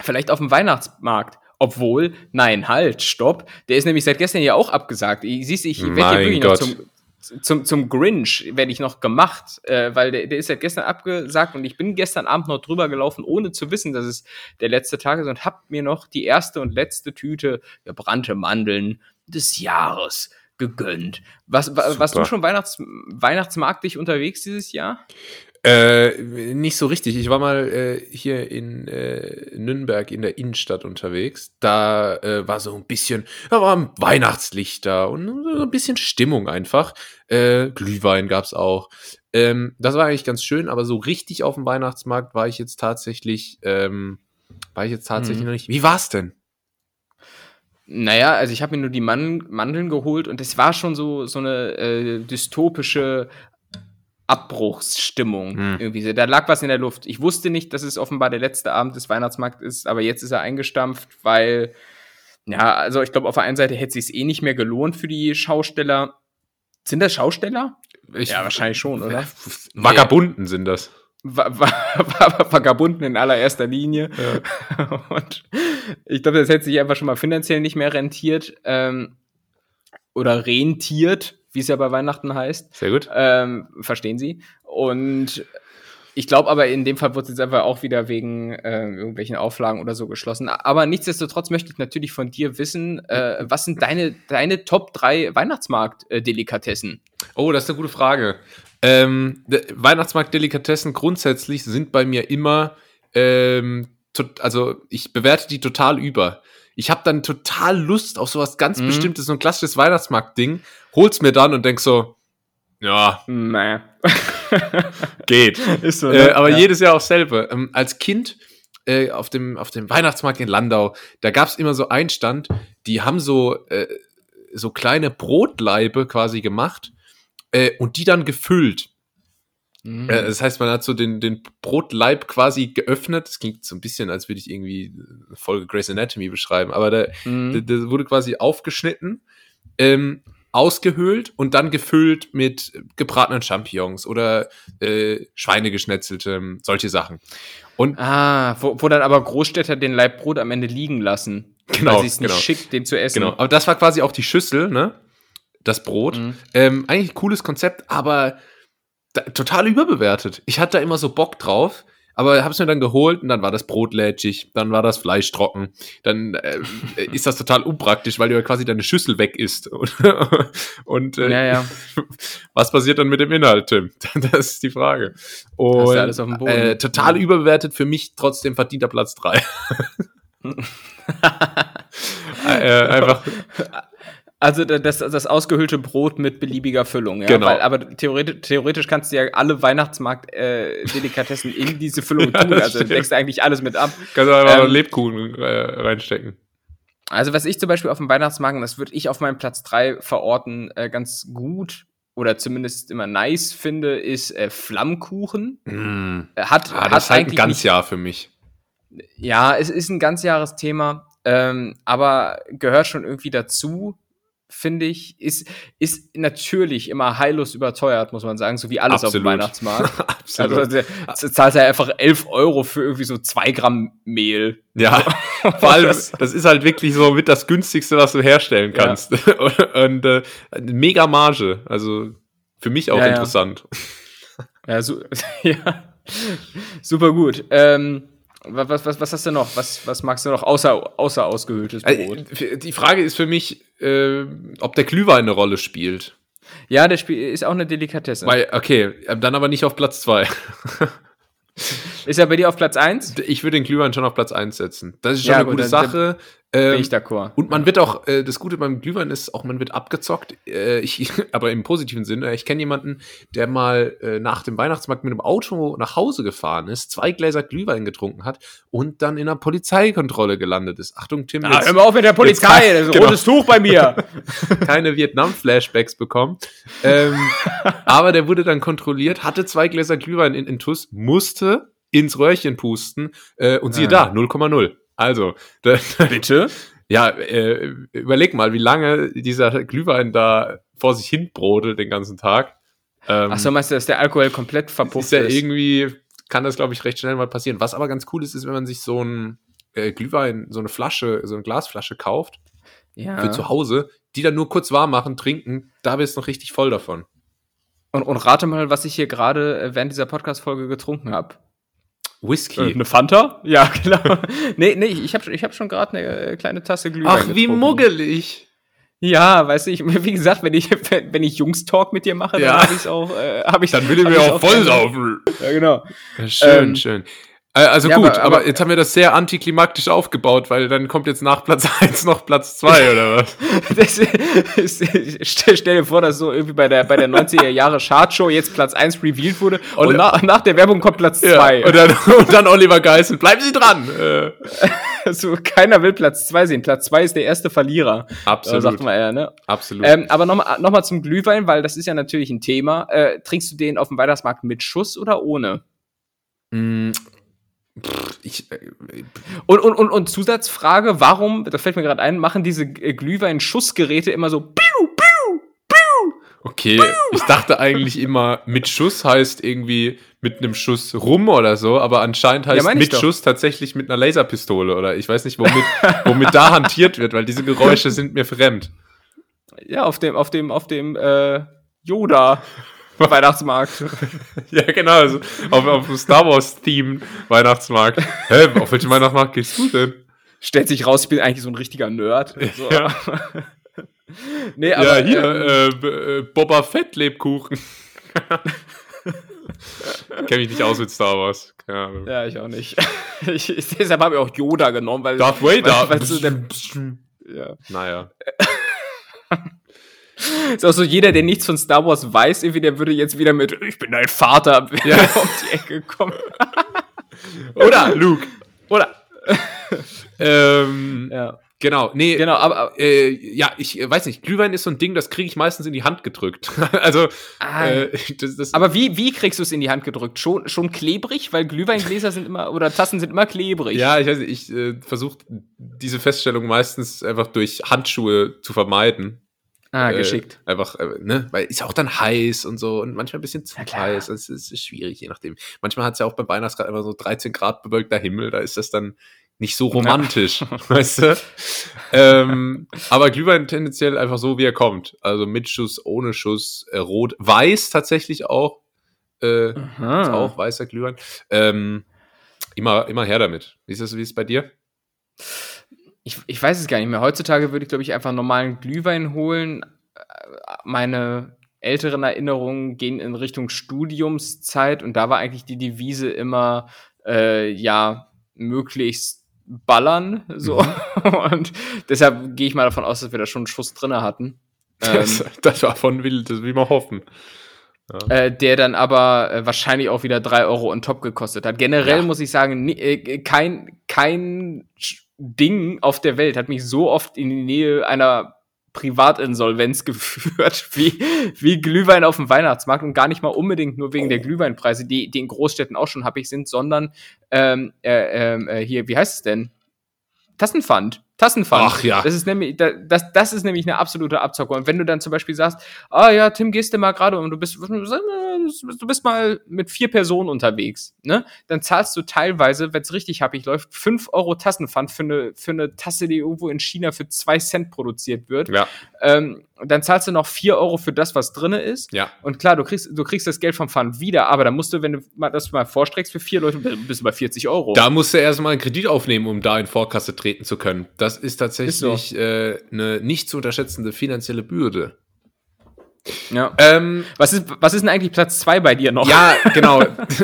vielleicht auf dem Weihnachtsmarkt. Obwohl, nein, halt, stopp. Der ist nämlich seit gestern ja auch abgesagt. Ich, siehst du, ich werde hier wirklich noch zum, zum, zum Grinch, werde ich noch gemacht, äh, weil der, der ist seit gestern abgesagt und ich bin gestern Abend noch drüber gelaufen, ohne zu wissen, dass es der letzte Tag ist und hab mir noch die erste und letzte Tüte gebrannte Mandeln des Jahres gegönnt. Was, wa, warst du schon Weihnachts, weihnachtsmarktig unterwegs dieses Jahr? Äh, nicht so richtig. Ich war mal äh, hier in äh, Nürnberg in der Innenstadt unterwegs. Da äh, war so ein bisschen, da waren Weihnachtslichter und so ein bisschen Stimmung einfach. Äh, Glühwein gab's auch. Ähm, das war eigentlich ganz schön, aber so richtig auf dem Weihnachtsmarkt war ich jetzt tatsächlich, ähm, war ich jetzt tatsächlich Mhm. noch nicht. Wie war's denn? Naja, also ich habe mir nur die Man Mandeln geholt und es war schon so, so eine äh, dystopische Abbruchsstimmung. Hm. Irgendwie. so. Da lag was in der Luft. Ich wusste nicht, dass es offenbar der letzte Abend des Weihnachtsmarkts ist, aber jetzt ist er eingestampft, weil, ja, also ich glaube, auf der einen Seite hätte es sich eh nicht mehr gelohnt für die Schausteller. Sind das Schausteller? Ich, Ja, wahrscheinlich schon, oder? Vagabunden sind das. Va- va- va- Vagabunden in allererster Linie. Und ich glaube, das hätte sich einfach schon mal finanziell nicht mehr rentiert. Ähm, oder rentiert, wie es ja bei Weihnachten heißt. Sehr gut. Ähm, verstehen Sie? Und ich glaube aber, in dem Fall wird es jetzt einfach auch wieder wegen äh, irgendwelchen Auflagen oder so geschlossen. Aber nichtsdestotrotz möchte ich natürlich von dir wissen, äh, was sind deine, deine Top 3 Weihnachtsmarkt-Delikatessen? Oh, das ist eine gute Frage. Ähm, de- Weihnachtsmarktdelikatessen grundsätzlich sind bei mir immer, ähm, also ich bewerte die total über. Ich habe dann total Lust auf sowas ganz Mhm. Bestimmtes, so ein klassisches Weihnachtsmarkt-Ding, hol's mir dann und denk so, ja, Naja. geht. Ist so, äh, aber Ja. jedes Jahr auch selber. Ähm, als Kind äh, auf, dem, auf dem Weihnachtsmarkt in Landau, da gab's immer so einen Stand, die haben so, äh, so kleine Brotlaibe quasi gemacht äh, und die dann gefüllt. Mhm. Äh, das heißt, man hat so den, den Brotleib quasi geöffnet. Das klingt so ein bisschen, als würde ich irgendwie eine Folge Grey's Anatomy beschreiben, aber der, Mhm. der, der wurde quasi aufgeschnitten, ähm, ausgehöhlt und dann gefüllt mit gebratenen Champignons oder äh, Schweinegeschnetzeltem, solche Sachen. Und Ah, wo, wo dann aber Großstädter den Laib Brot am Ende liegen lassen. Genau, Weil sie es nicht genau. schickt, den zu essen. Genau, aber das war quasi auch die Schüssel, ne? Das Brot. Mhm. Ähm, eigentlich ein cooles Konzept, aber da, total überbewertet. Ich hatte da immer so Bock drauf, aber hab's mir dann geholt und dann war das Brot lätschig, dann war das Fleisch trocken, dann äh, ist das total unpraktisch, weil du ja quasi deine Schüssel weg isst. Und, äh, Ja, ja. was passiert dann mit dem Inhalt, Tim? Das ist die Frage. Und, alles auf dem Boden? Äh, total Mhm. überbewertet, für mich trotzdem verdienter Platz 3. äh, einfach Also da- das, das ausgehöhlte Brot mit beliebiger Füllung, ja. Genau. Weil, aber theoretisch, theoretisch kannst du ja alle Weihnachtsmarkt-Delikatessen in diese Füllung Ja, tun. Also stimmt. deckst du eigentlich alles mit ab. Kannst du einfach Ähm, Lebkuchen äh, reinstecken. Also was ich zum Beispiel auf dem Weihnachtsmarkt, das würde ich auf meinem Platz 3 verorten, äh, ganz gut oder zumindest immer nice finde, ist äh, Flammkuchen. Mm. Äh, Hat, Ah, hat das ist halt ein ganz Jahr für mich. ja, es ist ein ganz Jahresthema, ähm, aber gehört schon irgendwie dazu, finde ich. Ist, ist natürlich immer heillos überteuert, muss man sagen, so wie alles auf dem Absolut. Weihnachtsmarkt. Absolut. Also, z- zahlst ja einfach 11 Euro für irgendwie so zwei Gramm Mehl. Ja, vor allem, Das- ist halt wirklich so mit das günstigste, was du herstellen Ja. kannst. Und äh, mega Marge. Also für mich auch Ja, ja. interessant. Ja, su ja. super gut. Ähm, was, was, was hast du noch? Was, was magst du noch außer, außer ausgehöhltes Brot? Also, die Frage ist für mich, äh, ob der Glühwein eine Rolle spielt. ja, der Spiel ist auch eine Delikatesse. Weil, okay, dann aber nicht auf Platz zwei. ist er bei dir auf Platz 1? Ich würde den Glühwein schon auf Platz eins setzen. Das ist schon Ja, eine gut, gute dann- Sache. Bin Ähm, ich d'accord. Und man wird auch, äh, das Gute beim Glühwein ist auch, man wird abgezockt. Äh, ich, aber im positiven Sinne. Ich kenne jemanden, der mal äh, nach dem Weihnachtsmarkt mit einem Auto nach Hause gefahren ist, zwei Gläser Glühwein getrunken hat und dann in einer Polizeikontrolle gelandet ist. Achtung, Tim, Ah, jetzt hör mal auf mit der Polizei, jetzt- das ist ein genau. rotes Tuch bei mir. keine Vietnam-Flashbacks bekommen. Ähm, aber der wurde dann kontrolliert, hatte zwei Gläser Glühwein in Intus, musste ins Röhrchen pusten äh, und siehe Ah. da, 0,0. Also, da, Bitte? Ja, äh, überleg mal, wie lange dieser Glühwein da vor sich hin brodelt den ganzen Tag. Ähm, Ach so, meinst du, dass der Alkohol komplett verpufft ist ja ist? irgendwie, kann das, glaube ich, recht schnell mal passieren. Was aber ganz cool ist, ist, wenn man sich so ein äh, Glühwein, so eine Flasche, so eine Glasflasche kauft ja. für zu Hause, die dann nur kurz warm machen, trinken, da bist du noch richtig voll davon. Und, und rate mal, was ich hier gerade äh, während dieser Podcast-Folge getrunken habe. Whisky. Äh, eine Fanta? Ja, genau. nee, nee, ich habe ich hab schon gerade eine äh, kleine Tasse Glühwein Ach, wie muggelig. Ja, weißt du, ich, wie gesagt, wenn ich, wenn ich Jungs-Talk mit dir mache, Ja. dann habe ich auch, äh, habe ich Dann will ich hab mir auch voll saufen. Ja, genau. Schön, Ähm, schön. Äh, Also ja, gut, aber- aber, aber- jetzt haben wir das sehr antiklimaktisch aufgebaut, weil dann kommt jetzt nach Platz 1 noch Platz 2 oder was? Das ist, stell, stell dir vor, dass so irgendwie bei der, bei der 90er Jahre Chartshow jetzt Platz 1 revealed wurde und Und- nach, nach der Werbung kommt Platz 2. und, dann, und dann Oliver Geißen. Bleiben Sie dran! Äh, Also, keiner will Platz 2 sehen. Platz 2 ist der erste Verlierer. absolut. Äh, sagt man ja, ne? absolut. Ähm, aber nochmal noch mal zum Glühwein, weil das ist ja natürlich ein Thema. Äh, trinkst du den auf dem Weihnachtsmarkt mit Schuss oder ohne? Ich, äh, Und, und, und, und Zusatzfrage, warum, da fällt mir gerade ein, machen diese äh, Glühwein-Schussgeräte immer so piu, piu, piu? okay, ich dachte eigentlich immer, mit Schuss heißt irgendwie mit einem Schuss rum oder so, aber anscheinend heißt ich mit doch. Schuss tatsächlich mit einer Laserpistole oder ich weiß nicht, womit, womit da hantiert wird, weil diese Geräusche sind mir fremd. Ja, auf dem, auf dem, auf dem äh, Yoda Weihnachtsmarkt. Ja, genau, also auf, auf dem Star Wars-Theme Weihnachtsmarkt. Hä, auf welchen Weihnachtsmarkt gehst du denn? Stellt sich raus, ich bin eigentlich so ein richtiger Nerd. So. Ja. nee, aber ja, hier, ähm, äh, äh, Boba Fett Lebkuchen. Kenn mich nicht aus mit Star Wars. Keine Ahnung. ja, ich auch nicht. ich, deshalb habe ich auch Yoda genommen, weil Darth Vader. Weil, weil der, ja. naja. Ist auch so jeder, der nichts von Star Wars weiß, irgendwie, der würde jetzt wieder mit Ich bin dein Vater Ja. um die Ecke kommen. Oder Luke. Oder. ähm, Ja. Genau, nee, Genau, aber, aber Äh, ja, ich äh, weiß nicht, Glühwein ist so ein Ding, das kriege ich meistens in die Hand gedrückt. also, Ah. äh, das, das, Aber wie, wie kriegst du es in die Hand gedrückt? Schon, schon klebrig? Weil Glühweingläser sind immer, oder Tassen sind immer klebrig. ja, ich weiß nicht, ich äh, versuche diese Feststellung meistens einfach durch Handschuhe zu vermeiden. Ah, Äh, geschickt. einfach, äh, ne, weil ist ja auch dann heiß und so und manchmal ein bisschen zu Ja, heiß. Das ist, ist schwierig, je nachdem. Manchmal hat es ja auch beim Weihnachtsgrad immer so 13 Grad bewölkter Himmel, da ist das dann nicht so romantisch, weißt du? ähm, aber Glühwein tendenziell einfach so, wie er kommt. Also mit Schuss, ohne Schuss, äh, rot, weiß tatsächlich auch. Äh, ist auch weißer Glühwein. Ähm, immer, immer her damit. Wie ist das, wie ist es bei dir? Ich, ich weiß es gar nicht mehr. Heutzutage würde ich, glaube ich, einfach normalen Glühwein holen. Meine älteren Erinnerungen gehen in Richtung Studiumszeit und da war eigentlich die Devise immer, äh, ja, möglichst ballern, so. Und deshalb gehe ich mal davon aus, dass wir da schon einen Schuss drinne hatten. Ähm, Das, das war von wild, das will man hoffen. äh, der dann aber äh, wahrscheinlich auch wieder drei Euro on top gekostet hat. Generell Ja. muss ich sagen, äh, kein, kein Ding auf der Welt hat mich so oft in die Nähe einer Privatinsolvenz geführt, wie, wie Glühwein auf dem Weihnachtsmarkt und gar nicht mal unbedingt nur wegen der Glühweinpreise, die, die in Großstädten auch schon happig sind, sondern ähm, äh, äh, hier, wie heißt es denn? Tassenpfand. Tassenpfand. Ach ja. Das ist nämlich, da- das, das ist nämlich eine absolute Abzocke. Und wenn du dann zum Beispiel sagst, ah ja, Tim, gehst du mal gerade und du bist, du bist mal mit vier Personen unterwegs, ne? Dann zahlst du teilweise, wenn es richtig happig läuft, 5 Euro Tassenpfand für eine, für eine Tasse, die irgendwo in China für 2 Cent produziert wird. Ja, Ähm, dann zahlst du noch 4 Euro für das, was drinne ist. ja. Und klar, du kriegst, du kriegst das Geld vom Pfand wieder, aber dann musst du, wenn du das mal vorstreckst für vier Leute, bist du bei 40 Euro. Da musst du erstmal einen Kredit aufnehmen, um da in Vorkasse treten zu können. Das ist tatsächlich äh, eine nicht zu unterschätzende finanzielle Bürde. ja. Ähm, Was ist, was ist denn eigentlich Platz zwei bei dir noch? ja, genau.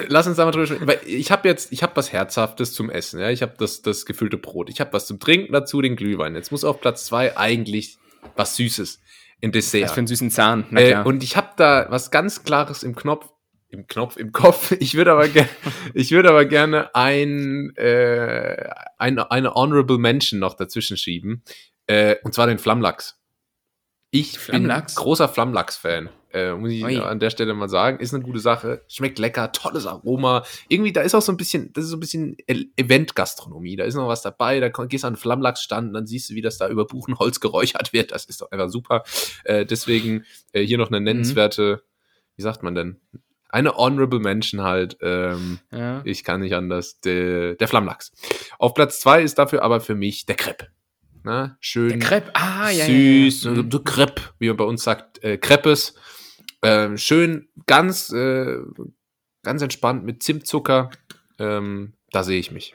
Lass uns da mal drüber sprechen. Weil ich habe jetzt, ich habe was Herzhaftes zum Essen. Ja, ich habe das, das gefüllte Brot. Ich habe was zum Trinken dazu, den Glühwein. Jetzt muss auf Platz zwei eigentlich was Süßes, ein Dessert. Was für einen süßen Zahn. Äh, und ich habe da was ganz Klares im Knopf, im Knopf, im Kopf. Ich würde aber gerne, ich würde aber gerne ein, äh, ein, eine honorable Mention noch dazwischen schieben. Äh, und zwar den Flammlachs. Ich Flammlachs? bin großer Flammlachs-Fan. Äh, muss ich Ui. an der Stelle mal sagen. Ist eine gute Sache. Schmeckt lecker, tolles Aroma. Irgendwie, da ist auch so ein bisschen, das ist so ein bisschen Event-Gastronomie. Da ist noch was dabei. Da gehst du an einen Flammlachsstand und dann siehst du, wie das da über Buchenholz geräuchert wird. Das ist doch einfach super. Äh, deswegen äh, hier noch eine nennenswerte, wie sagt man denn? Eine honorable Mention halt. Ähm, ja. ich kann nicht anders. Der, der Flammlachs. Auf Platz zwei ist dafür aber für mich der Crepe. Na, schön Der Crepe, ah, ja, süß, ja, ja. du Crepe, wie man bei uns sagt, äh, Crepes. Ähm, schön, ganz, äh, ganz entspannt mit Zimtzucker. Ähm, da sehe ich mich.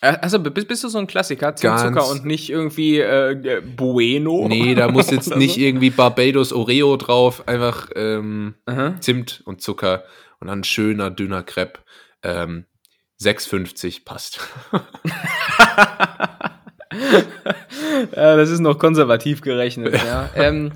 Also bist, bist du so ein Klassiker, Zimtzucker und nicht irgendwie äh, äh, Bueno? Nee, da muss jetzt nicht so? irgendwie Barbados Oreo drauf, einfach ähm. Zimt und Zucker und dann ein schöner, dünner Crepe. Ähm, 6,50 passt. ja, das ist noch konservativ gerechnet, ja. ähm,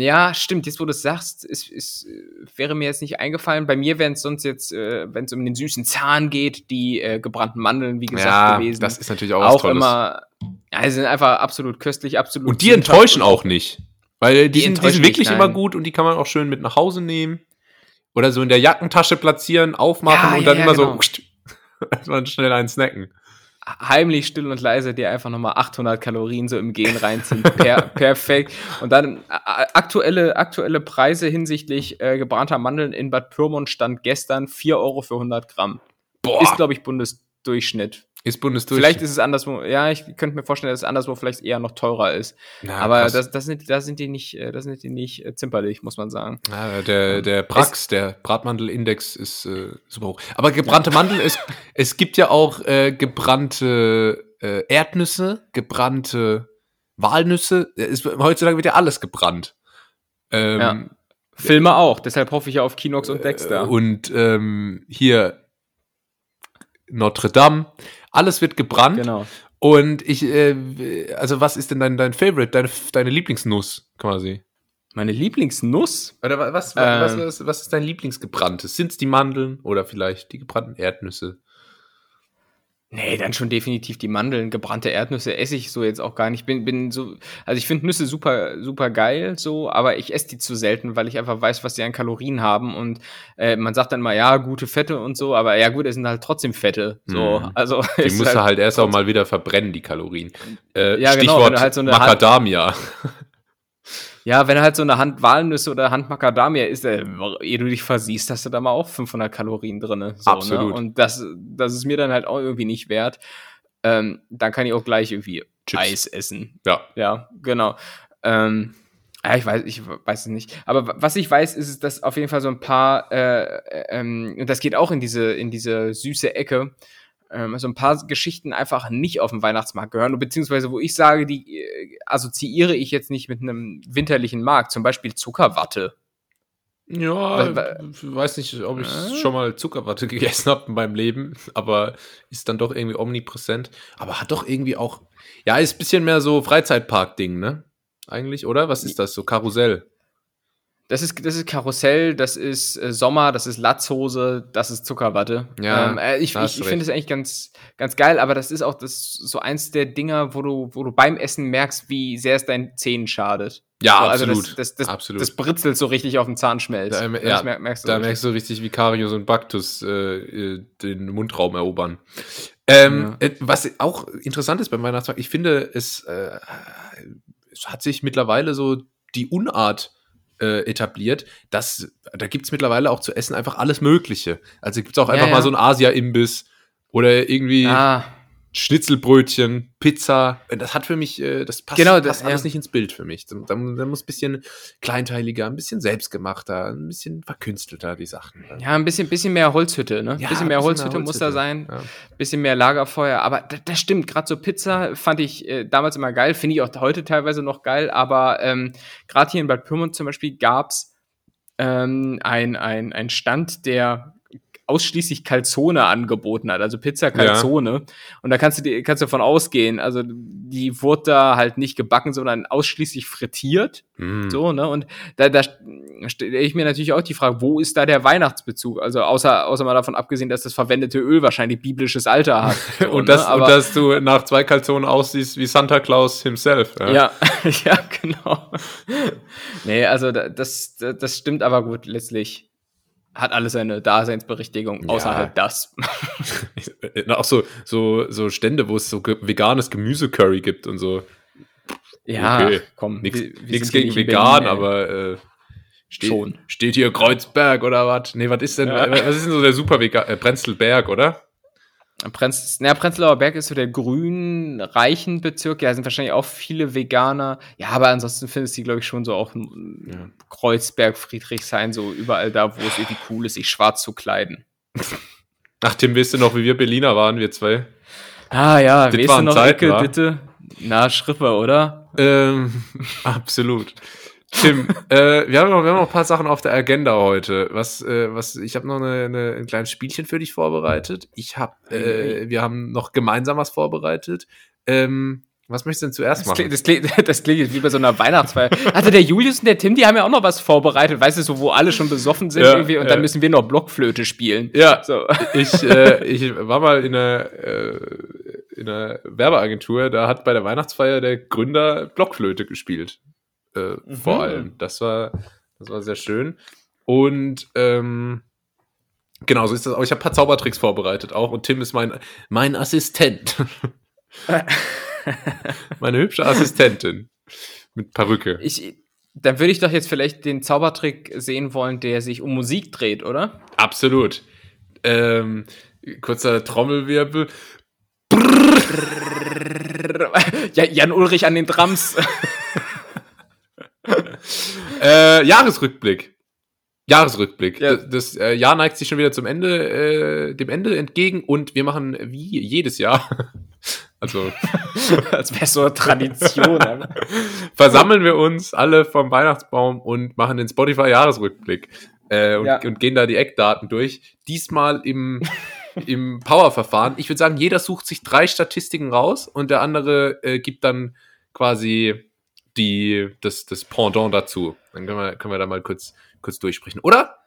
ja, stimmt. Jetzt, wo du es sagst, ist, ist, äh, wäre mir jetzt nicht eingefallen. Bei mir wären es sonst jetzt, äh, wenn es um den süßen Zahn geht, die äh, gebrannten Mandeln, wie gesagt, ja, gewesen. das ist natürlich auch was auch Tolles. immer, ja, die sind einfach absolut köstlich, absolut. und die enttäuschen und- auch nicht. Weil die, Die sind, die sind wirklich nicht, immer gut und die kann man auch schön mit nach Hause nehmen. Oder so in der Jackentasche platzieren, aufmachen Ja, und dann ja, immer genau. so erstmal schnell einen snacken. Heimlich still und leise dir einfach nochmal 800 Kalorien so im Gehen reinziehen. Per, perfekt. Und dann äh, aktuelle, aktuelle Preise hinsichtlich äh, gebrannter Mandeln in Bad Pyrmont stand gestern 4 Euro für 100 Gramm. Boah, Ist, glaube ich, Bundesdurchschnitt. Ist Bundesdurch. Vielleicht ist es anderswo, ja, ich könnte mir vorstellen, dass es anderswo vielleicht eher noch teurer ist. Na, Aber krass. das, das sind, da sind die nicht, äh, da sind die nicht äh, zimperlich, muss man sagen. Ja, der, der Brax, der Bratmandelindex ist äh, super hoch. Aber gebrannte Mandeln, es, es gibt ja auch äh, gebrannte äh, Erdnüsse, gebrannte Walnüsse. Es, heutzutage wird ja alles gebrannt. Ähm, Ja. Filme auch, deshalb hoffe ich ja auf Kinox und Dexter. Äh, Und ähm, hier Notre Dame, alles wird gebrannt. genau. Und ich, äh, also was ist denn dein, dein Favorite, deine, deine Lieblingsnuss quasi? Meine Lieblingsnuss? Oder wa- was, Ähm. was, was, was ist dein Lieblingsgebranntes? Sind es die Mandeln oder vielleicht die gebrannten Erdnüsse? Nee, dann schon definitiv die Mandeln, gebrannte Erdnüsse esse ich so jetzt auch gar nicht. Bin, bin so, also ich finde Nüsse super, super geil, so, aber ich esse die zu selten, weil ich einfach weiß, was die an Kalorien haben. Und äh, man sagt dann mal, ja, gute Fette und so, aber ja gut, es sind halt trotzdem Fette. So, Mhm. also Die musst ist du halt erst auch mal wieder verbrennen, die Kalorien. Äh, Ja, genau, Stichwort wenn du halt so Macadamia. Ja, wenn halt so eine Hand Walnüsse oder Hand Macadamia isst, äh, ehe du dich versiehst, hast du da mal auch 500 Kalorien drin. So, Absolut. Ne? Und das, das ist mir dann halt auch irgendwie nicht wert. Ähm, dann kann ich auch gleich irgendwie Chips. Eis essen. Ja. Ja, genau. Ähm, ja, ich weiß, ich weiß es nicht. Aber wa- was ich weiß, ist, dass auf jeden Fall so ein paar, äh, äh, ähm, und das geht auch in diese, in diese süße Ecke, ähm, so ein paar Geschichten einfach nicht auf den Weihnachtsmarkt gehören, beziehungsweise wo ich sage, die äh, assoziiere ich jetzt nicht mit einem winterlichen Markt, zum Beispiel Zuckerwatte. Ja, ich weiß nicht, ob ich Äh? schon mal Zuckerwatte gegessen habe in meinem Leben, aber ist dann doch irgendwie omnipräsent. Aber hat doch irgendwie auch, ja, ist ein bisschen mehr so Freizeitpark-Ding, ne? Eigentlich, oder? Was ist das? So Karussell. Das ist, das ist Karussell, das ist äh, Sommer, das ist Latzhose, das ist Zuckerwatte. Ja, ähm, äh, ich ich, ich finde es eigentlich ganz, ganz geil, aber das ist auch das, so eins der Dinger, wo du, wo du beim Essen merkst, wie sehr es deinen Zähnen schadet. Ja, so, also absolut. Das, das, das, Absolut. das britzelt so richtig auf dem Zahnschmelz. Da, Das ja, mer- merkst du da richtig. merkst du richtig, wie Karius und Baktus äh, äh, den Mundraum erobern. Ähm, Ja. äh, was auch interessant ist beim Weihnachtsmarkt, ich finde, es, es hat sich mittlerweile so die Unart äh, etabliert, dass da gibt es mittlerweile auch zu essen einfach alles Mögliche. Also gibt es auch einfach ja. mal so ein Asia-Imbiss oder irgendwie ah, Schnitzelbrötchen, Pizza. Das hat für mich, äh, das passt, Genau, das- passt alles ja. nicht ins Bild für mich. Da, da muss ein bisschen kleinteiliger, ein bisschen selbstgemachter, ein bisschen verkünstelter die Sachen. ja, ein bisschen, bisschen mehr Holzhütte, ne? Ja, bisschen mehr ein Holzhütte, muss da sein. Ja. bisschen mehr Lagerfeuer. Aber das, das stimmt, gerade so Pizza fand ich äh, damals immer geil, finde ich auch heute teilweise noch geil. Aber ähm, gerade hier in Bad Pyrmont zum Beispiel gab's ähm, ein, ein, ein Stand, der ausschließlich Calzone angeboten hat, also Pizza Calzone. Und da kannst du dir, kannst du davon ausgehen, also die wurde da halt nicht gebacken, sondern ausschließlich frittiert. Mm. So, ne? Und da, da stelle ich mir natürlich auch die Frage, wo ist da der Weihnachtsbezug? Also außer, außer mal davon abgesehen, dass das verwendete Öl wahrscheinlich biblisches Alter hat. So, und, das, ne? Und dass du nach zwei Kalzonen aussiehst wie Santa Claus himself. Ja. ja, ja, genau. nee, also da- das, das das stimmt aber gut, letztlich hat alles seine Daseinsberechtigung, außer Ja. halt das. Auch so, so, so Stände, wo es so veganes Gemüsecurry gibt und so. Ja, Okay. komm, Nichts gegen vegan, Berlin, aber äh, steht, Schon. steht hier Kreuzberg oder was? Nee, was ist denn, Ja. was ist denn so der super vegan, äh, Prenzlberg, oder? Prenz, na, Prenzlauer Berg ist so der grün reichen Bezirk. Ja, da sind wahrscheinlich auch viele Veganer. Ja, aber ansonsten findest du die, glaube ich, schon so auch Ja. Kreuzberg, Friedrichshain, so überall da, wo es irgendwie cool ist, sich schwarz zu kleiden. Ach, Tim, weißt du noch, wie wir Berliner waren, wir zwei? Ah ja, Das weißt du noch, Zeiten, Icke, wa? bitte? Na, Schriffe, oder? Ähm, absolut. Tim, äh, wir, haben noch, wir haben noch ein paar Sachen auf der Agenda heute. Was, äh, was, ich habe noch eine, eine, ein kleines Spielchen für dich vorbereitet. Ich habe, äh, wir haben noch gemeinsam was vorbereitet. Ähm, was möchtest du denn zuerst Das machen? klingt, das, klingt, das klingt jetzt wie bei so einer Weihnachtsfeier. Also der Julius und der Tim, die haben ja auch noch was vorbereitet, weißt du, so wo alle schon besoffen sind Ja, irgendwie und ja. dann müssen wir noch Blockflöte spielen. Ja, So. ich, äh, ich war mal in einer, äh, in einer Werbeagentur, da hat bei der Weihnachtsfeier der Gründer Blockflöte gespielt. Äh, Vor Mhm. allem. Das war, das war sehr schön. Und ähm, genau, so ist das auch. Ich habe ein paar Zaubertricks vorbereitet auch und Tim ist mein, mein Assistent. Meine hübsche Assistentin. Mit Perücke. Ich, dann würde ich doch jetzt vielleicht den Zaubertrick sehen wollen, der sich um Musik dreht, oder? Absolut. Ähm, kurzer Trommelwirbel. Ja, Jan Ulrich an den Drums. Äh, Jahresrückblick. Jahresrückblick. Ja. Das, das äh, Jahr neigt sich schon wieder zum Ende, äh, dem Ende entgegen und wir machen wie jedes Jahr, also Als wäre so eine Tradition. versammeln wir uns alle vom Weihnachtsbaum und machen den Spotify-Jahresrückblick äh, und, Ja. und gehen da die Eckdaten durch. Diesmal im, im Power-Verfahren. Ich würde sagen, jeder sucht sich drei Statistiken raus und der andere äh, gibt dann quasi die, das, das Pendant dazu. Dann können wir, können wir da mal kurz, kurz durchsprechen. Oder?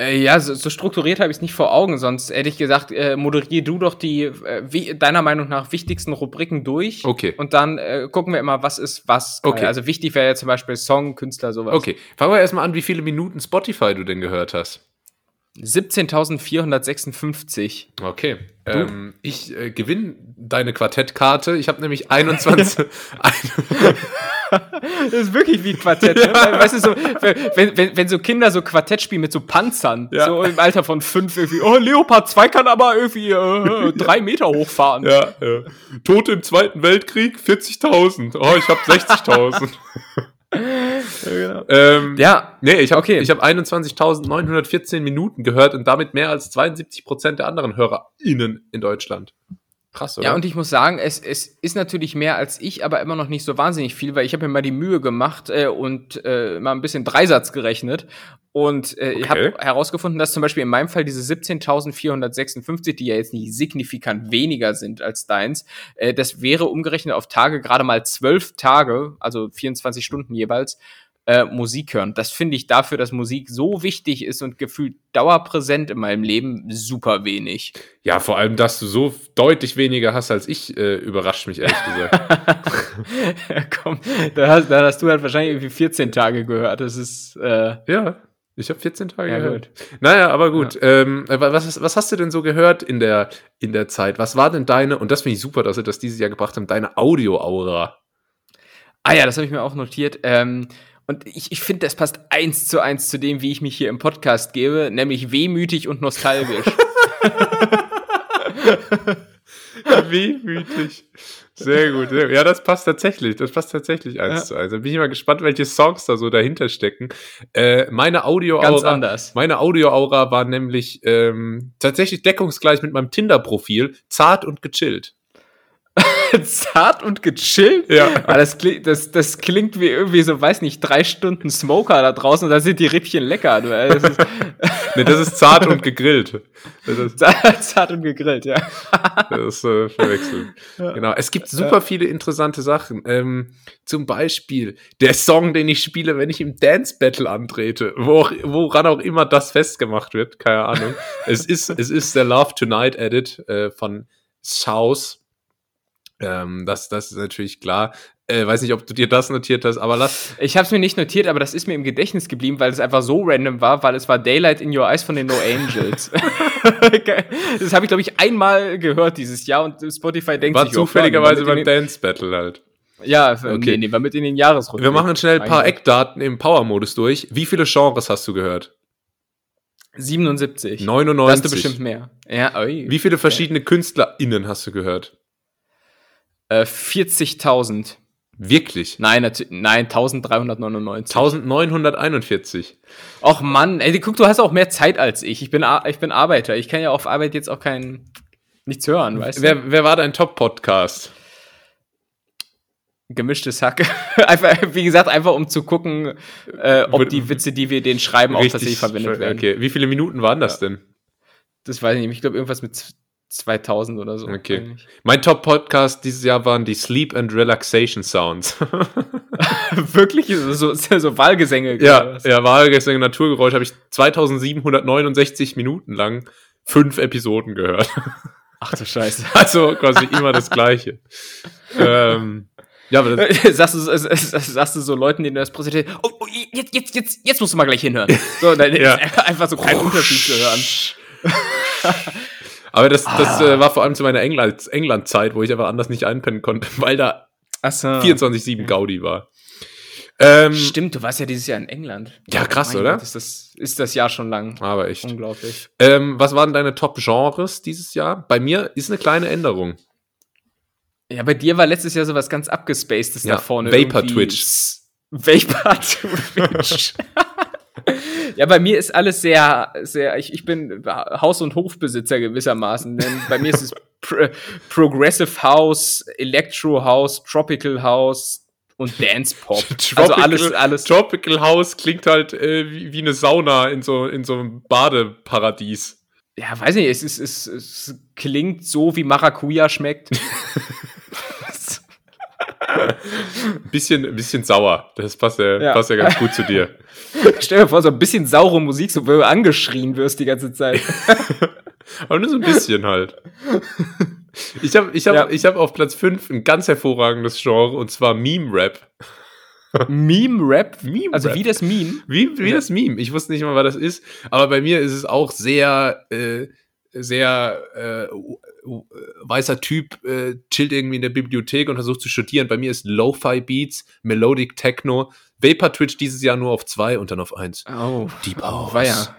Äh, ja, so, so strukturiert habe ich es nicht vor Augen, sonst hätte ich gesagt, äh, moderier du doch die äh, wie, deiner Meinung nach wichtigsten Rubriken durch. Okay. Und dann äh, gucken wir immer, was ist was. Okay. Also wichtig wäre ja zum Beispiel Song, Künstler, sowas. Okay, fangen wir erstmal an, wie viele Minuten Spotify du denn gehört hast. 17.456. Okay. Ähm, ich äh, gewinne deine Quartettkarte. Ich habe nämlich 21. Das ist wirklich wie ein Quartett. Ne? Weißt du, so, wenn, wenn, wenn so Kinder so Quartett spielen mit so Panzern, Ja. so im Alter von fünf irgendwie, oh, Leopard 2 kann aber irgendwie äh, drei Meter hochfahren. ja, ja. Tote im Zweiten Weltkrieg 40.000. Oh, ich habe 60.000. genau. ähm, Ja, Nee, ich habe Okay. ich hab 21.914 Minuten gehört und damit mehr als 72 Prozent der anderen HörerInnen in Deutschland. Krass, oder? Ja, und ich muss sagen, es, es ist natürlich mehr als ich, aber immer noch nicht so wahnsinnig viel, weil ich habe mir mal die Mühe gemacht äh, und äh, mal ein bisschen Dreisatz gerechnet. Und äh, ich Okay. habe herausgefunden, dass zum Beispiel in meinem Fall diese 17.456, die ja jetzt nicht signifikant weniger sind als deins, äh, das wäre umgerechnet auf Tage gerade mal zwölf Tage, also 24 Stunden jeweils, äh, Musik hören. Das finde ich dafür, dass Musik so wichtig ist und gefühlt dauerpräsent in meinem Leben, super wenig. Ja, vor allem, dass du so deutlich weniger hast als ich, äh, überrascht mich ehrlich gesagt. ja, komm, da hast, da hast du halt wahrscheinlich irgendwie 14 Tage gehört. Das ist, äh, ja, ich habe 14 Tage Ja, gehört. Naja, aber gut. Ähm, was, was hast du denn so gehört in der, in der Zeit? Was war denn deine, und das finde ich super, dass sie das dieses Jahr gebracht haben, deine Audio-Aura? Ah ja, das habe ich mir auch notiert. Ähm, und ich, ich finde, das passt eins zu eins zu dem, wie ich mich hier im Podcast gebe, nämlich wehmütig und nostalgisch. Wehmütig. Sehr gut. Sehr gut. Ja, das passt tatsächlich. Das passt tatsächlich eins Ja. zu eins. Da bin ich mal gespannt, welche Songs da so dahinter stecken. Äh, meine Ganz Audio-Aura. anders. Meine Audio-Aura war nämlich ähm, tatsächlich deckungsgleich mit meinem Tinder-Profil. Zart und gechillt. Zart und gechillt. Ja. Das, klingt, das, das klingt wie irgendwie so, weiß nicht, drei Stunden Smoker da draußen und da sind die Rippchen lecker. Das ist Nee, das ist zart und gegrillt. Zart und gegrillt, ja. das ist äh, verwechselt. Genau. Es gibt super viele interessante Sachen. Ähm, zum Beispiel der Song, den ich spiele, wenn ich im Dance Battle antrete, wo auch, woran auch immer das festgemacht wird, keine Ahnung. es ist, es ist der Love Tonight Edit äh, von South. Ähm, das, das ist natürlich klar. Äh, weiß nicht, ob du dir das notiert hast, aber lass. Ich habe es mir nicht notiert, aber das ist mir im Gedächtnis geblieben, weil es einfach so random war, weil es war Daylight in Your Eyes von den No Angels. das habe ich, glaube ich, einmal gehört dieses Jahr und Spotify denkt War sich, oh, zufälligerweise war beim in den, Dance Battle halt. Ja, Okay. nee, nee, war mit in den Jahresrückblick. Wir machen schnell ein paar Eigentlich. Eckdaten im Power-Modus durch. Wie viele Genres hast du gehört? 77. 99. Da hast du bestimmt mehr. Ja, ui. Wie viele verschiedene KünstlerInnen hast du gehört? Äh, 40.000. Wirklich? Nein, nein, 1399. 1941. Och Mann, ey, guck, du hast auch mehr Zeit als ich. Ich bin, ich bin Arbeiter. Ich kann ja auf Arbeit jetzt auch kein nichts hören, weißt du? Wer, wer war dein Top-Podcast? Gemischtes Hack. einfach, wie gesagt, einfach um zu gucken, äh, ob die Witze, die wir denen schreiben, auch tatsächlich verwendet werden. Okay, wie viele Minuten waren das denn? Das weiß ich nicht. Ich glaube, irgendwas mit 2000 oder so. Okay. Eigentlich. Mein Top-Podcast dieses Jahr waren die Sleep and Relaxation Sounds. Wirklich? So, so, Wahlgesänge. ja, ja, Wahlgesänge, Naturgeräusch habe ich 2769 Minuten lang fünf Episoden gehört. Ach du Scheiße. Also quasi immer das Gleiche. ähm, ja, aber das, sagst, du, sagst du so Leuten, denen du das präsentierst, oh, oh, jetzt, jetzt, jetzt, jetzt musst du mal gleich hinhören. So, dann Ja. einfach so kein Unterschied zu hören. Aber das, das Ah. äh, war vor allem zu meiner England- England-Zeit, wo ich einfach anders nicht einpennen konnte, weil da Achso. 24-7 Gaudi war. Ähm, Stimmt, du warst ja dieses Jahr in England. Ja, krass, Mein oder? Gott, ist, das, ist das Jahr schon lang. aber echt. Unglaublich. Ähm, was waren deine Top-Genres dieses Jahr? Bei mir ist eine kleine Änderung. Ja, bei dir war letztes Jahr sowas ganz abgespacedes Ja, da vorne. Vapor. Twitch. Vapor Twitch. Ja, bei mir ist alles sehr, sehr, ich, ich bin Haus- und Hofbesitzer gewissermaßen, denn bei mir ist es Pro Progressive House, Electro House, Tropical House und Dance Pop. also alles, alles. Tropical House klingt halt äh, wie, wie eine Sauna in so, in so einem Badeparadies. Ja, weiß nicht, es, ist, es, es klingt so, wie Maracuja schmeckt. Ein bisschen, ein bisschen sauer. Das passt ja, Ja. passt ja ganz gut zu dir. Stell dir vor, so ein bisschen saure Musik, so wo du angeschrien wirst die ganze Zeit. Aber nur so ein bisschen halt. Ich habe ich hab, Ja. ich hab auf Platz 5 ein ganz hervorragendes Genre und zwar Meme-Rap. Meme-Rap? Meme-Rap. Also wie das Meme? Wie, wie das Meme. Ich wusste nicht mal, was das ist. Aber bei mir ist es auch sehr, äh, sehr äh, weißer Typ, äh, chillt irgendwie in der Bibliothek und versucht zu studieren. Bei mir ist Lo-Fi Beats, Melodic Techno, Vapor Twitch dieses Jahr nur auf zwei und dann auf eins. Oh, Deep House. war ja.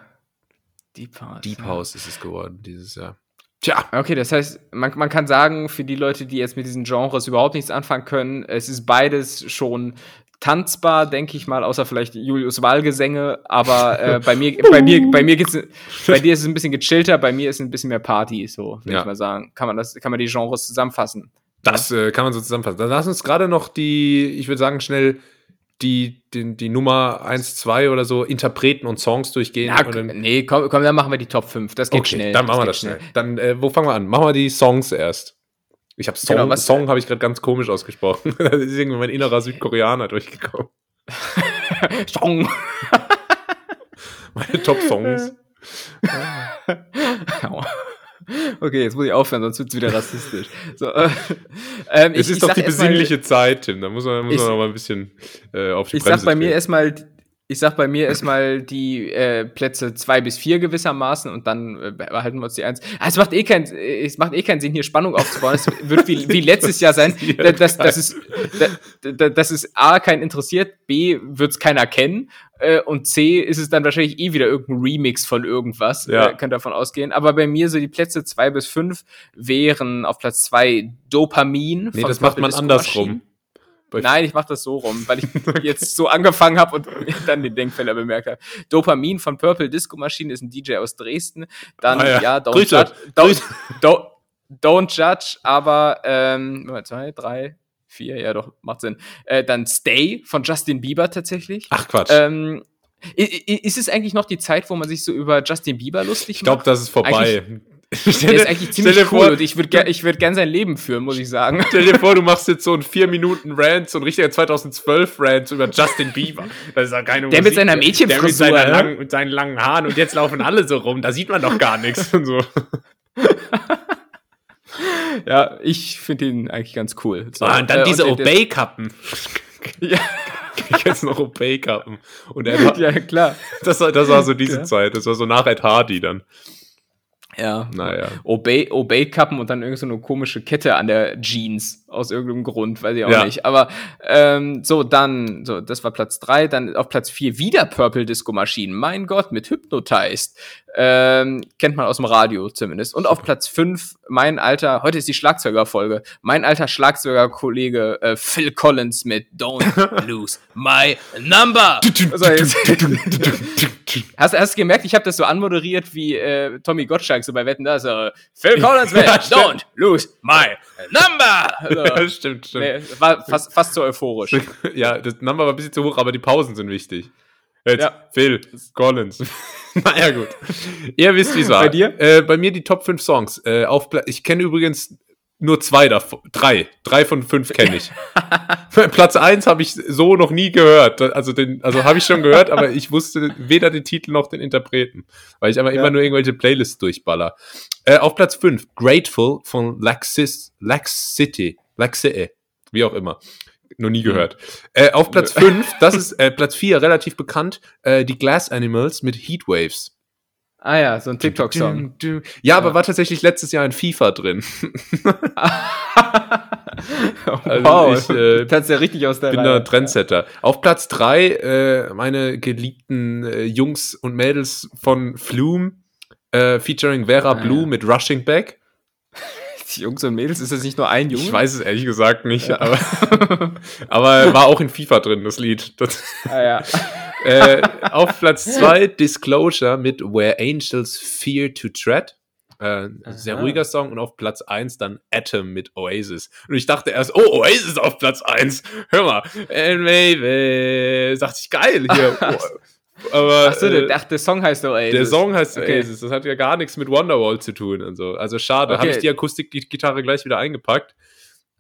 Deep House. Deep. House ist es geworden dieses Jahr. Tja. Okay, das heißt, man, man kann sagen, für die Leute, die jetzt mit diesen Genres überhaupt nichts anfangen können, es ist beides schon tanzbar, denke ich mal, außer vielleicht Julius Wahlgesänge, aber äh, bei mir, bei mir, bei mir geht's, bei dir ist es ein bisschen gechillter, bei mir ist es ein bisschen mehr Party, so, würde Ja. ich mal sagen. Kann man das, kann man die Genres zusammenfassen? Das äh, kann man so zusammenfassen. Dann lass uns gerade noch die, ich würde sagen, schnell die, die, die Nummer 1, 2 oder so Interpreten und Songs durchgehen. Ja, und dann, nee, komm, komm, dann machen wir die Top 5. Das geht okay, schnell. dann machen wir das schnell. Dann, äh, wo fangen wir an? Machen wir die Songs erst. Ich habe Song, Genau, was- Song habe ich gerade ganz komisch ausgesprochen. da ist irgendwie mein innerer Südkoreaner durchgekommen. Song. Meine Top-Songs. Okay, jetzt muss ich aufhören, sonst wird es wieder rassistisch. So, äh, ähm, Es ich- ist ich doch die erst mal- besinnliche Zeit, Tim. Da muss man, muss Ich- man noch mal ein bisschen äh, auf die Ich Bremse sag bei mir treten. erstmal, ich sag bei mir erstmal die äh, Plätze zwei bis vier gewissermaßen und dann äh, behalten wir uns die eins. Ah, es macht eh keinen, äh, es macht eh keinen Sinn, hier Spannung aufzubauen. Es wird wie, wie letztes Jahr sein. Da- Das, das, ist, da- da- das ist A, kein interessiert, B, wird es keiner kennen. Äh, und C ist es dann wahrscheinlich eh wieder irgendein Remix von irgendwas. Ja. Äh, könnt davon ausgehen. Aber bei mir so die Plätze zwei bis fünf wären auf Platz zwei Dopamin. Nee, von das macht man Disco andersrum. Nein, ich mache das so rum, weil ich jetzt so angefangen habe und dann den Denkfehler bemerkt habe. Dopamin von Purple Disco Machine ist ein DJ aus Dresden. Dann, Ah ja. ja, Don't Grüße. Judge. Don't, don't, don't Judge, aber ähm, zwei, drei, vier, ja doch, macht Sinn. Äh, dann Stay von Justin Bieber tatsächlich. Ach Quatsch. Ähm, ist es eigentlich noch die Zeit, wo man sich so über Justin Bieber lustig ich glaube, macht? das ist vorbei. Der ist eigentlich ziemlich stell dir cool vor, und ich würde ich würd gern sein Leben führen, muss ich sagen. Stell dir vor, du machst jetzt so einen 4 Minuten Rant, so ein richtiger 2012 Rant über Justin Bieber. Das ist ja keine Der mit seiner Der mit, Mädchenfrisur, seiner hä? langen, mit seinen langen Haaren und jetzt laufen alle so rum. Da sieht man doch gar nichts und so. Ja, ich finde ihn eigentlich ganz cool. So, Ah, und dann äh, diese Obey-Kappen. Ja, Ich jetzt noch Obey-Kappen. Und er ja, klar. das, war, das war so diese Ja. Zeit. Das war so nach Ed Hardy dann. Ja. Naja. Obey, Obey-Kappen und dann irgend so eine komische Kette an der Jeans aus irgendeinem Grund, weiß ich auch Ja. nicht. Aber ähm, so, dann, so, das war Platz drei dann auf Platz vier wieder Purple Disco Machine. Mein Gott, mit Hypnotized. Ähm, kennt man aus dem Radio zumindest. Und auf Platz fünf mein alter, heute ist die Schlagzeugerfolge, mein alter Schlagzeugerkollege äh, Phil Collins mit Don't Lose My Number. Hast, du gemerkt, ich habe das so anmoderiert wie äh, Tommy Gottschalk so bei Wetten, da ist er, Phil Collins mit. Don't Lose My Number. Also, Ja, stimmt, stimmt. nee, war fast, fast so euphorisch. Ja, das Number war ein bisschen zu hoch, aber die Pausen sind wichtig. Jetzt Ja. Phil Collins. naja, gut. Ihr wisst, wie es war. Bei dir? Äh, bei mir die Top 5 Songs. Äh, auf Pla ich kenne übrigens nur zwei davon. Drei. Drei von fünf kenne ich. Platz 1 habe ich so noch nie gehört. Also, den, also habe ich schon gehört, aber ich wusste weder den Titel noch den Interpreten. Weil ich aber Ja. immer nur irgendwelche Playlists durchballer. Äh, auf Platz 5, Grateful von Laxis, Lax City. Lax City. Wie auch immer. Noch nie gehört. Äh, auf Platz 5, das ist äh, Platz 4, relativ bekannt, äh, die Glass Animals mit Heatwaves. Ah ja, so ein TikTok-Song. Ja, aber war tatsächlich letztes Jahr in FIFA drin. Also wow, ich, äh, tanzt ja richtig aus der bin Reihe. da Trendsetter. Auf Platz 3, äh, meine geliebten äh, Jungs und Mädels von Flume, äh, featuring Vera Ah, Blue ja. mit Rushing Back. Jungs und Mädels, ist das nicht nur ein Junge? Ich weiß es ehrlich gesagt nicht, aber, aber war auch in FIFA drin, das Lied. Das, Ah, ja. äh, auf Platz 2 Disclosure mit Where Angels Fear to Tread. Äh, sehr Aha. ruhiger Song. Und auf Platz 1 dann Atom mit Oasis. Und ich dachte erst, oh, Oasis auf Platz 1. Hör mal. And maybe. Dachte ich, geil hier. Aber Achso, äh, der, ach, der Song heißt Oasis. der Song heißt Okay. Oasis. Das hat ja gar nichts mit Wonderwall zu tun und so. Also schade. Okay. Habe ich die Akustikgitarre gleich wieder eingepackt.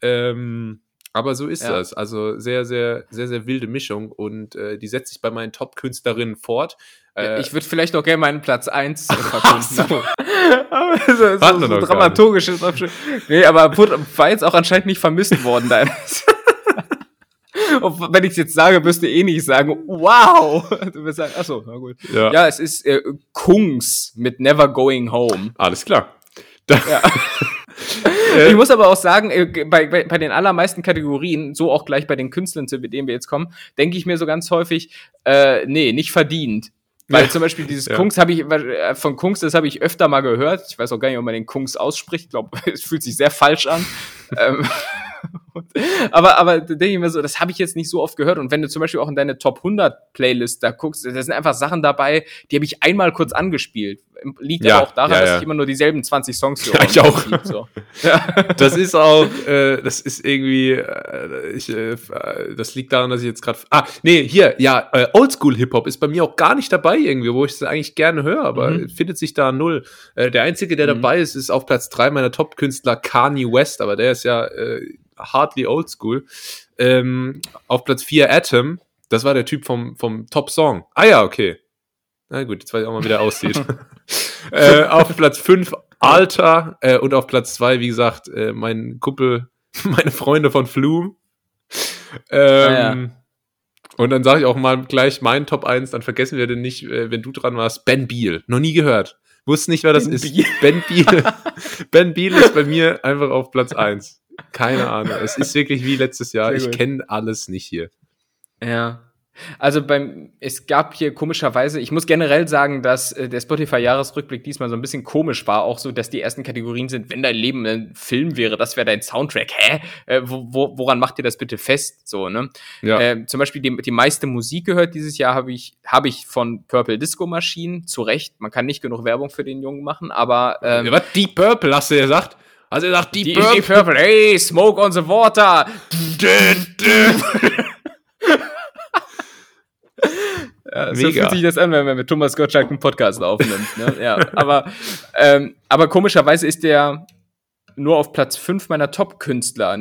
Ähm, aber so ist Ja. das. Also sehr, sehr, sehr, sehr wilde Mischung und äh, die setzt sich bei meinen Top-Künstlerinnen fort. Äh, ich würde vielleicht auch gerne meinen Platz 1 Ach verkunden. so. aber so, so, so dramaturgisch ist auch schon. Nee, aber wurde, war jetzt auch anscheinend nicht vermisst worden, deines. Und wenn ich es jetzt sage, wirst du eh nicht sagen, wow. Du wirst sagen, achso, na gut. ja. Ja, es ist äh, Kungs mit Never Going Home. alles klar. Da, Ja. Äh, Ich muss aber auch sagen, äh, bei, bei, bei den allermeisten Kategorien, so auch gleich bei den Künstlern, zu denen wir jetzt kommen, denke ich mir so ganz häufig, äh, nee, nicht verdient. Weil Ja. zum Beispiel dieses Ja. Kungs habe ich, äh, von Kungs, das habe ich öfter mal gehört. Ich weiß auch gar nicht, ob man den Kungs ausspricht. Ich glaube, es fühlt sich sehr falsch an. ähm, und- aber, aber denke ich mir so, das habe ich jetzt nicht so oft gehört. Und wenn du zum Beispiel auch in deine Top 100 Playlist da guckst, da sind einfach Sachen dabei, die habe ich einmal kurz angespielt. Liegt Ja, aber auch daran, ja, dass ja. ich immer nur dieselben 20 Songs höre. Ja, ich auch. So. das ist auch, äh, das ist irgendwie, äh, ich, äh, äh, das liegt daran, dass ich jetzt gerade, ah, nee, hier, ja, äh, Oldschool-Hip-Hop ist bei mir auch gar nicht dabei irgendwie, wo ich es eigentlich gerne höre, aber Mhm. findet sich da null. Äh, der Einzige, der Mhm. dabei ist, ist auf Platz drei meiner Top-Künstler Kanye West, aber der ist ja äh, hardly oldschool. Ähm, auf Platz vier Atom, Das war der Typ vom, vom Top Song. Ah ja, okay. Na gut, jetzt weiß ich auch mal, wie der aussieht. äh, auf Platz 5 Alter äh, und auf Platz 2, wie gesagt, äh, mein Kumpel, meine Freunde von Flume. Ähm, Und dann sage ich auch mal gleich meinen Top 1, dann vergessen wir den nicht, äh, wenn du dran warst. Ben Beal. Noch nie gehört. Wusste nicht, wer das Ben ist. Beal. Ben Beal. ben Beal ist bei mir einfach auf Platz 1. Keine Ahnung. Es ist wirklich wie letztes Jahr. Sehr Ich kenne alles nicht hier. Ja. Also beim, es gab hier komischerweise, ich muss generell sagen, dass äh, der Spotify-Jahresrückblick diesmal so ein bisschen komisch war, auch so, dass die ersten Kategorien sind, wenn dein Leben ein Film wäre, das wäre dein Soundtrack. Hä? Äh, wo, wo, woran macht ihr das bitte fest? So, ne? Ja. Äh, zum Beispiel die, die meiste Musik gehört dieses Jahr habe ich, habe ich von Purple Disco Machine, zu Recht. Man kann nicht genug Werbung für den Jungen machen, aber ähm, Was? Deep Purple, hast du gesagt? Du gesagt Deep die, Purple? Purple, hey, Smoke on the Water. Ja, so Mega. fühlt sich das an, wenn man mit Thomas Gottschalk einen Podcast aufnimmt. Ne? Ja, aber, ähm, aber komischerweise ist der nur auf Platz 5 meiner Top-Künstler.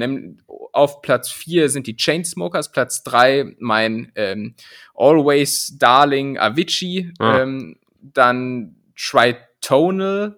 Auf Platz 4 sind die Chainsmokers, Platz 3 mein ähm, Always Darling Avicii, Ah. ähm, dann Tritonal,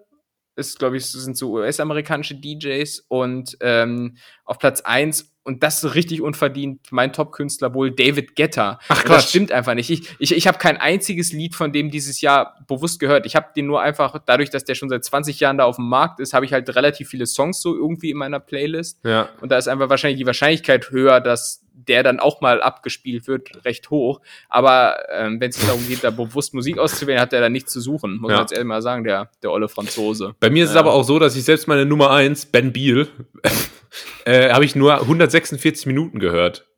ist, glaube ich, sind so US-amerikanische DJs und ähm, auf Platz 1 und das ist richtig unverdient, mein Top-Künstler wohl David Guetta. Ach, Quatsch. Das stimmt einfach nicht. Ich, ich, ich habe kein einziges Lied von dem dieses Jahr bewusst gehört. Ich habe den nur einfach, dadurch, dass der schon seit 20 Jahren da auf dem Markt ist, habe ich halt relativ viele Songs so irgendwie in meiner Playlist. Ja. Und da ist einfach wahrscheinlich die Wahrscheinlichkeit höher, dass der dann auch mal abgespielt wird, recht hoch. Aber ähm, wenn es darum geht, da bewusst Musik auszuwählen, hat der da nichts zu suchen. Muss Ja. man jetzt ehrlich mal sagen, der, der olle Franzose. Bei mir ist es Ja. aber auch so, dass ich selbst meine Nummer 1, Ben Beal, äh, habe ich nur 146 Minuten gehört.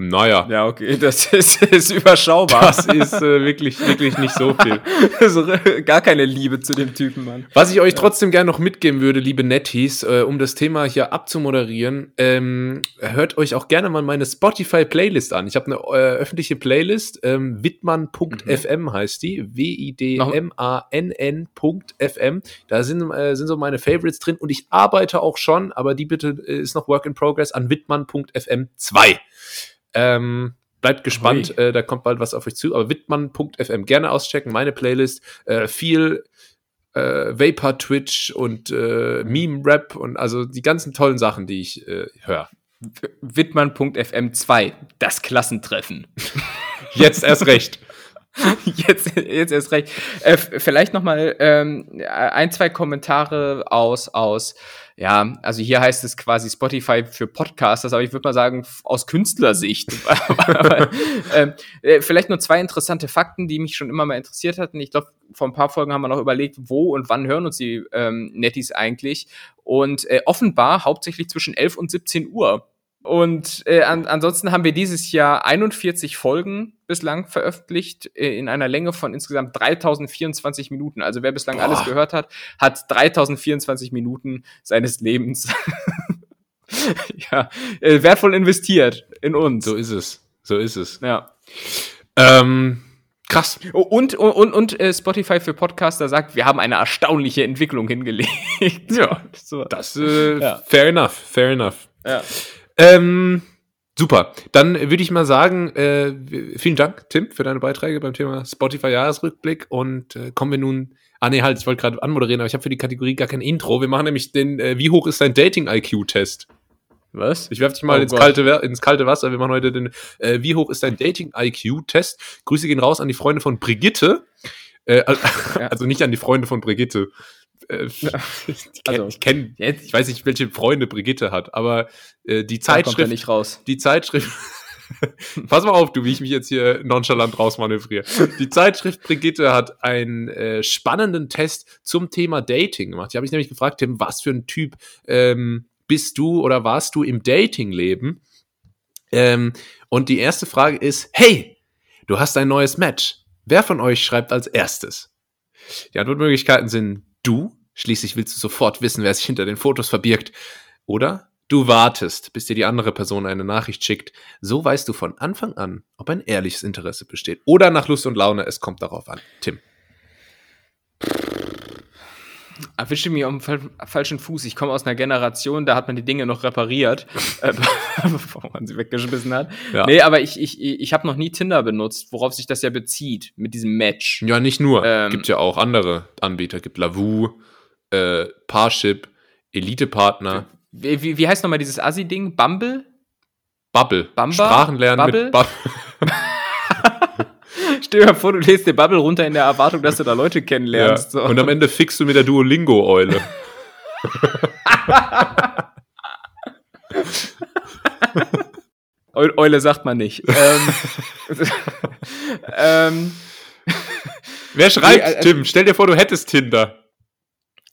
Naja, Ja, okay, das ist, ist überschaubar. das ist äh, wirklich, wirklich nicht so viel. also, gar keine Liebe zu dem Typen, Mann. Was ich euch trotzdem gerne noch mitgeben würde, liebe Netties, äh, um das Thema hier abzumoderieren, ähm, hört euch auch gerne mal meine Spotify-Playlist an. Ich habe eine äh, öffentliche Playlist, ähm, wittmann.fm heißt die, W-I-D-M-A-N-N.fm. Da sind, äh, sind so meine Favorites drin und ich arbeite auch schon, aber die bitte äh, ist noch Work in Progress an wittmann.fm 2. Ähm, bleibt gespannt, äh, da kommt bald was auf euch zu, aber wittmann.fm gerne auschecken, meine Playlist, äh, viel äh, Vapor Twitch und äh, Meme Rap und also die ganzen tollen Sachen, die ich äh, höre. Wittmann.fm 2, das Klassentreffen. Jetzt erst recht. Jetzt, jetzt erst recht. Äh, vielleicht noch mal ähm, ein, zwei Kommentare aus, aus, ja, also hier heißt es quasi Spotify für Podcasters, aber ich würde mal sagen, aus Künstlersicht. Ähm, äh, vielleicht nur zwei interessante Fakten, die mich schon immer mal interessiert hatten. Ich glaube, vor ein paar Folgen haben wir noch überlegt, wo und wann hören uns die ähm, Netties eigentlich. Und äh, offenbar hauptsächlich zwischen 11 und 17 Uhr. Und äh, an, ansonsten haben wir dieses Jahr 41 Folgen bislang veröffentlicht, äh, in einer Länge von insgesamt 3024 Minuten. Also wer bislang Boah. alles gehört hat, hat 3024 Minuten seines Lebens ja, äh, wertvoll investiert in uns. So ist es. So ist es. ja. Ähm, krass. Oh, Und, und, und, und äh, Spotify für Podcaster sagt, wir haben eine erstaunliche Entwicklung hingelegt. Ja. so. Das äh, Ja. fair enough, fair enough. ja. Ähm, super. Dann würde ich mal sagen, äh, vielen Dank, Tim, für deine Beiträge beim Thema Spotify Jahresrückblick und äh, kommen wir nun. Ah nee, halt, ich wollte gerade anmoderieren, aber ich habe für die Kategorie gar kein Intro. Wir machen nämlich den, äh, wie hoch ist dein Dating-IQ-Test? Was? Ich werfe dich mal Oh ins, kalte, ins kalte Wasser. Wir machen heute den, äh, wie hoch ist dein Dating-IQ-Test? Grüße gehen raus an die Freunde von Brigitte. Äh, al- Ja. Also nicht an die Freunde von Brigitte. Äh, ich kenn- Also, ich kenne, Jetzt ich weiß nicht, welche Freunde Brigitte hat, aber äh, die da kommt Zeitschrift, nicht raus. die Zeitschrift, pass mal auf, du, wie ich mich jetzt hier nonchalant rausmanövriere. Die Zeitschrift Brigitte hat einen äh, spannenden Test zum Thema Dating gemacht. Die habe ich nämlich gefragt, Tim, was für ein Typ ähm, bist du oder warst du im Datingleben? Ähm, und die erste Frage ist, hey, du hast ein neues Match. Wer von euch schreibt als erstes? Die Antwortmöglichkeiten sind du, schließlich willst du sofort wissen, wer sich hinter den Fotos verbirgt. Oder du wartest, bis dir die andere Person eine Nachricht schickt. So weißt du von Anfang an, ob ein ehrliches Interesse besteht. Oder nach Lust und Laune, es kommt darauf an. Tim. Erwische mich auf fal falschen Fuß. Ich komme aus einer Generation, da hat man die Dinge noch repariert, äh, bevor man sie weggeschmissen hat. Ja. Nee, aber ich, ich, ich habe noch nie Tinder benutzt, worauf sich das ja bezieht, mit diesem Match. Ja, nicht nur. Ähm, gibt ja auch andere Anbieter. Gibt Lavu, äh, Parship, Elite-Partner, Wie, wie, wie heißt nochmal dieses Assi-Ding? Bumble? Bubble. Bamba? Sprachenlernen Bubble? mit Bubble. Stell dir mal vor, du lädst dir Bubble runter in der Erwartung, dass du da Leute Ja. kennenlernst. So. Und am Ende fixst du mit der Duolingo-Eule. Eu- Eule sagt man nicht. ähm, ähm, Wer schreibt, Nee, also- Tim? Stell dir vor, du hättest Tinder.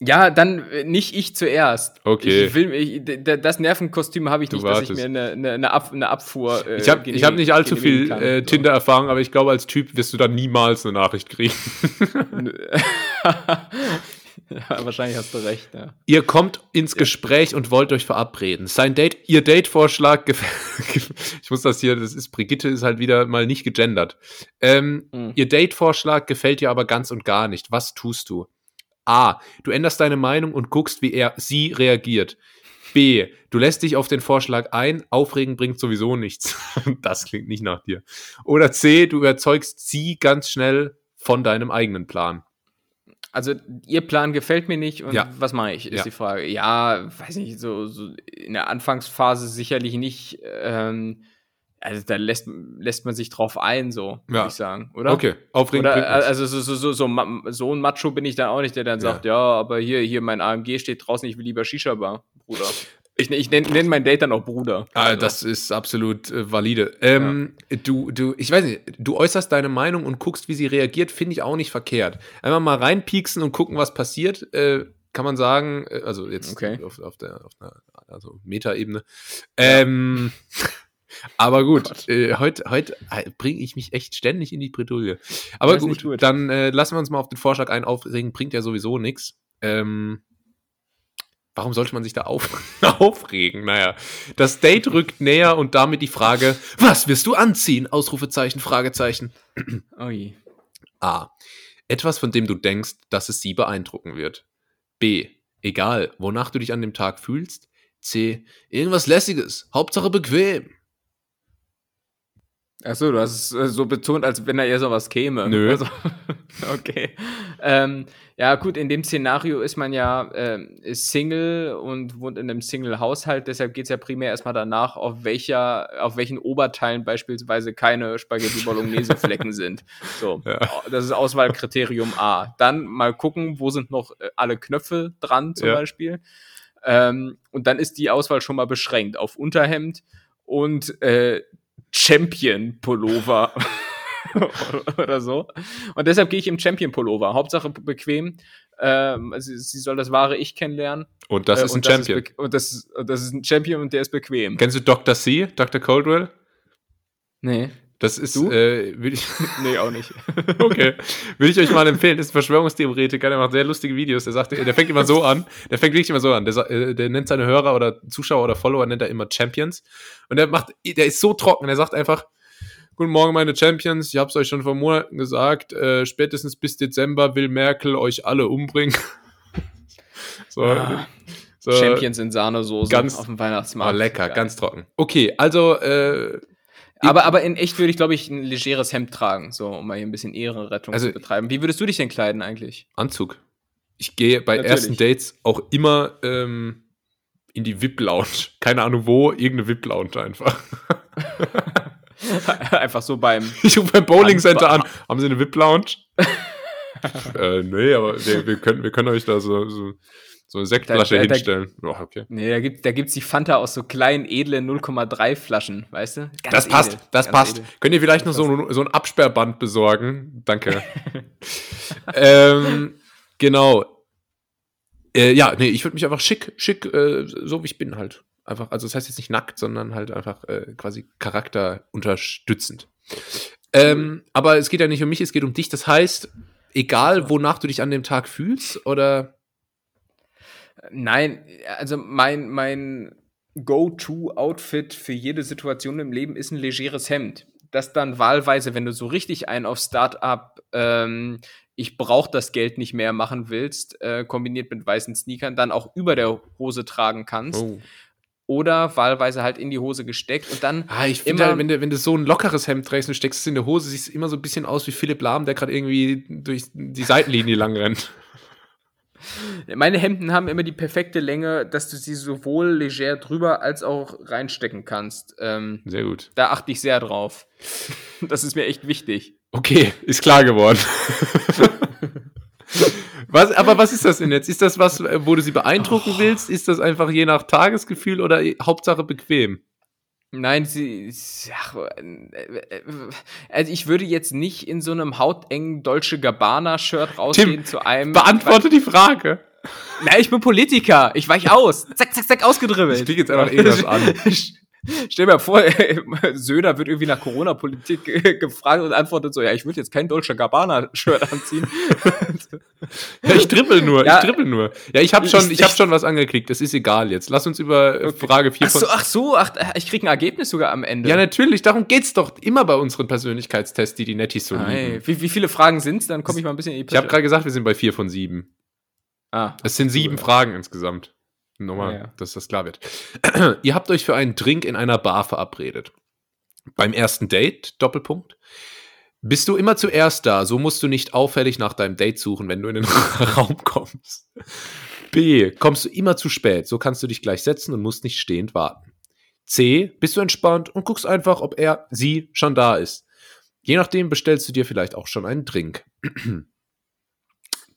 Ja, dann äh, nicht ich zuerst. Okay. Ich will, ich, das Nervenkostüm habe ich Du nicht, dass ich wartest. mir eine, eine, eine, Ab, eine Abfuhr. Äh, Ich habe ich hab nicht allzu viel kann. äh. Tinder-Erfahrung, aber ich glaube, als Typ wirst du da niemals eine Nachricht kriegen. ja, wahrscheinlich hast du recht. Ja. Ihr kommt ins Gespräch und wollt euch verabreden. Sein Date, ihr Date-Vorschlag, ich muss das hier, das ist, Brigitte ist halt wieder mal nicht gegendert. Ähm, Mhm. Ihr Date-Vorschlag gefällt dir aber ganz und gar nicht. Was tust du? A. Du änderst deine Meinung und guckst, wie er, sie reagiert. B. Du lässt dich auf den Vorschlag ein. Aufregen bringt sowieso nichts. das klingt nicht nach dir. Oder C. Du überzeugst sie ganz schnell von deinem eigenen Plan. Also, ihr Plan gefällt mir nicht und Ja. was mache ich, ist Ja. die Frage. Ja, weiß nicht, so, so in der Anfangsphase sicherlich nicht. Ähm, also, da lässt, lässt man sich drauf ein, so, würde Ja. ich sagen, oder? Okay, aufregen Oder, bringt nichts. also so, so, so, so, so ein Macho bin ich dann auch nicht, der dann Ja. sagt, ja, aber hier, hier mein AMG steht draußen, ich will lieber Shisha-Bar, Bruder. Ich, ich nenne nenn mein Date dann auch Bruder. Ah, Also, das ist absolut äh, valide. Ähm, Du, du, ich weiß nicht, du äußerst deine Meinung und guckst, wie sie reagiert, finde ich auch nicht verkehrt. Einfach mal reinpieksen und gucken, was passiert, äh, kann man sagen, äh, also jetzt Okay. auf, auf der auf einer also Metaebene. Ähm, aber gut, äh, heute heute bringe ich mich echt ständig in die Bredouille. Aber gut, gut. dann äh, lassen wir uns mal auf den Vorschlag ein. Aufregen bringt ja sowieso nichts. Ähm, Warum sollte man sich da auf aufregen? Naja, das Date rückt näher und damit die Frage, was wirst du anziehen? Ausrufezeichen, Fragezeichen. Ui. A. Etwas, von dem du denkst, dass es sie beeindrucken wird. B. Egal, wonach du dich an dem Tag fühlst. C. Irgendwas Lässiges, Hauptsache bequem. Achso, du hast es äh, so betont, als wenn da eher sowas käme. Nö. Also, okay. Ähm, ja, gut, in dem Szenario ist man ja ähm, ist Single und wohnt in einem Single-Haushalt, deshalb geht es ja primär erstmal danach, auf welcher, auf welchen Oberteilen beispielsweise keine Spaghetti-Bolognese-Flecken sind. So, Ja. das ist Auswahlkriterium A. Dann mal gucken, wo sind noch äh, alle Knöpfe dran, zum Ja. Beispiel. Ähm, und dann ist die Auswahl schon mal beschränkt auf Unterhemd und äh, Champion-Pullover oder so. Und deshalb gehe ich im Champion-Pullover. Hauptsache be- bequem. Ähm, sie, sie soll das wahre Ich kennenlernen. Und das Äh, ist ein und Champion. bequ- und, das, ist- und das ist ein Champion und der ist bequem. Kennst du Dr. C, Dr. Coldwell? Nee. Das ist, Du? äh, will ich, Nee, auch nicht. Okay. Will ich euch mal empfehlen. Das ist ein Verschwörungstheoretiker, der macht sehr lustige Videos. Der sagt, der fängt immer so an. Der fängt wirklich immer so an. Der, äh, der nennt seine Hörer oder Zuschauer oder Follower, nennt er immer Champions. Und der macht, der ist so trocken. Der sagt einfach, Guten Morgen, meine Champions. Ich hab's euch schon vor Monaten gesagt. Äh, spätestens bis Dezember will Merkel euch alle umbringen. so, Ah, so. Champions in Sahnesoße Ganz- auf dem Oh, Weihnachtsmarkt. lecker, Geil. ganz trocken. Okay, also, äh, Aber, aber in echt würde ich, glaube ich, ein legeres Hemd tragen, so um mal hier ein bisschen Ehrenrettung Also- zu betreiben. Wie würdest du dich denn kleiden eigentlich? Anzug. Ich gehe bei Natürlich. ersten Dates auch immer ähm, in die VIP-Lounge. Keine Ahnung wo, irgendeine VIP-Lounge einfach. Einfach so beim. Ich rufe beim Bowling Center an. Haben Sie eine VIP-Lounge? äh, nee, aber wir, wir, können, wir können euch da so, so, so eine Sektflasche Da- da- da- hinstellen. Oh, okay. Nee, da gibt da gibt's die Fanta aus so kleinen, edlen 0,3 Flaschen, weißt du? Ganz Das passt, edel, das passt. edel. Könnt ihr vielleicht noch so, ein- so ein Absperrband besorgen? Danke. ähm, genau. Äh, ja, nee, ich würde mich einfach schick, schick, äh, so wie ich bin halt. Einfach, also das heißt jetzt nicht nackt, sondern halt einfach äh, quasi charakterunterstützend. Ähm, aber es geht ja nicht um mich, es geht um dich. Das heißt, egal wonach du dich an dem Tag fühlst, oder Nein, also mein, mein Go-To-Outfit für jede Situation im Leben ist ein legeres Hemd. Das dann wahlweise, wenn du so richtig einen auf Start-up ähm, ich brauche das Geld nicht mehr machen willst, äh, kombiniert mit weißen Sneakern, dann auch über der Hose tragen kannst. Oh. Oder wahlweise halt in die Hose gesteckt und dann Ah, ich finde Immer- halt, wenn du, wenn du so ein lockeres Hemd trägst und steckst es in der Hose, sieht es immer so ein bisschen aus wie Philipp Lahm, der gerade irgendwie durch die Seitenlinie lang rennt. Meine Hemden haben immer die perfekte Länge, dass du sie sowohl leger drüber als auch reinstecken kannst. Ähm, Sehr gut. da achte ich sehr drauf. Das ist mir echt wichtig. Okay, ist klar geworden. was, aber was ist das denn jetzt? Ist das was, wo du sie beeindrucken Oh. willst? Ist das einfach je nach Tagesgefühl oder Hauptsache bequem? Nein, sie. Ach, äh, äh, also ich würde jetzt nicht in so einem hautengen Dolce Gabbana-Shirt rausgehen zu einem. Beantworte die Frage. Nein, ich bin Politiker. Ich weich aus. Zack, zack, zack, ausgedribbelt. Ich krieg jetzt einfach irgendwas an. Stell dir mal vor, Söder wird irgendwie nach Corona-Politik ge- gefragt und antwortet so, ja, ich würde jetzt kein Dolce Gabbana-Shirt anziehen. Ja, ich dribbel nur, Ja. ich dribbel nur. Ja, ich habe schon, Ich- ich hab ich- schon was angeklickt. Das ist egal jetzt. Lass uns über äh, Frage 4 Ach so, ach so, ach, ach, ich krieg ein Ergebnis sogar am Ende. Ja, natürlich, darum geht's doch immer bei unseren Persönlichkeitstests, die die Nettis so lieben. wie, wie viele Fragen sind's? Dann komme ich mal ein bisschen in die Ich habe gerade gesagt, wir sind bei 4 von 7. ah, Es sind sieben Cool. Fragen insgesamt. Nochmal, Ja, ja. dass das klar wird. Ihr habt euch für einen Drink in einer Bar verabredet. Beim ersten Date, Doppelpunkt. Bist du immer zuerst da, so musst du nicht auffällig nach deinem Date suchen, wenn du in den Raum kommst. B. Kommst du immer zu spät, so kannst du dich gleich setzen und musst nicht stehend warten. C. Bist du entspannt und guckst einfach, ob er, sie schon da ist. Je nachdem bestellst du dir vielleicht auch schon einen Drink.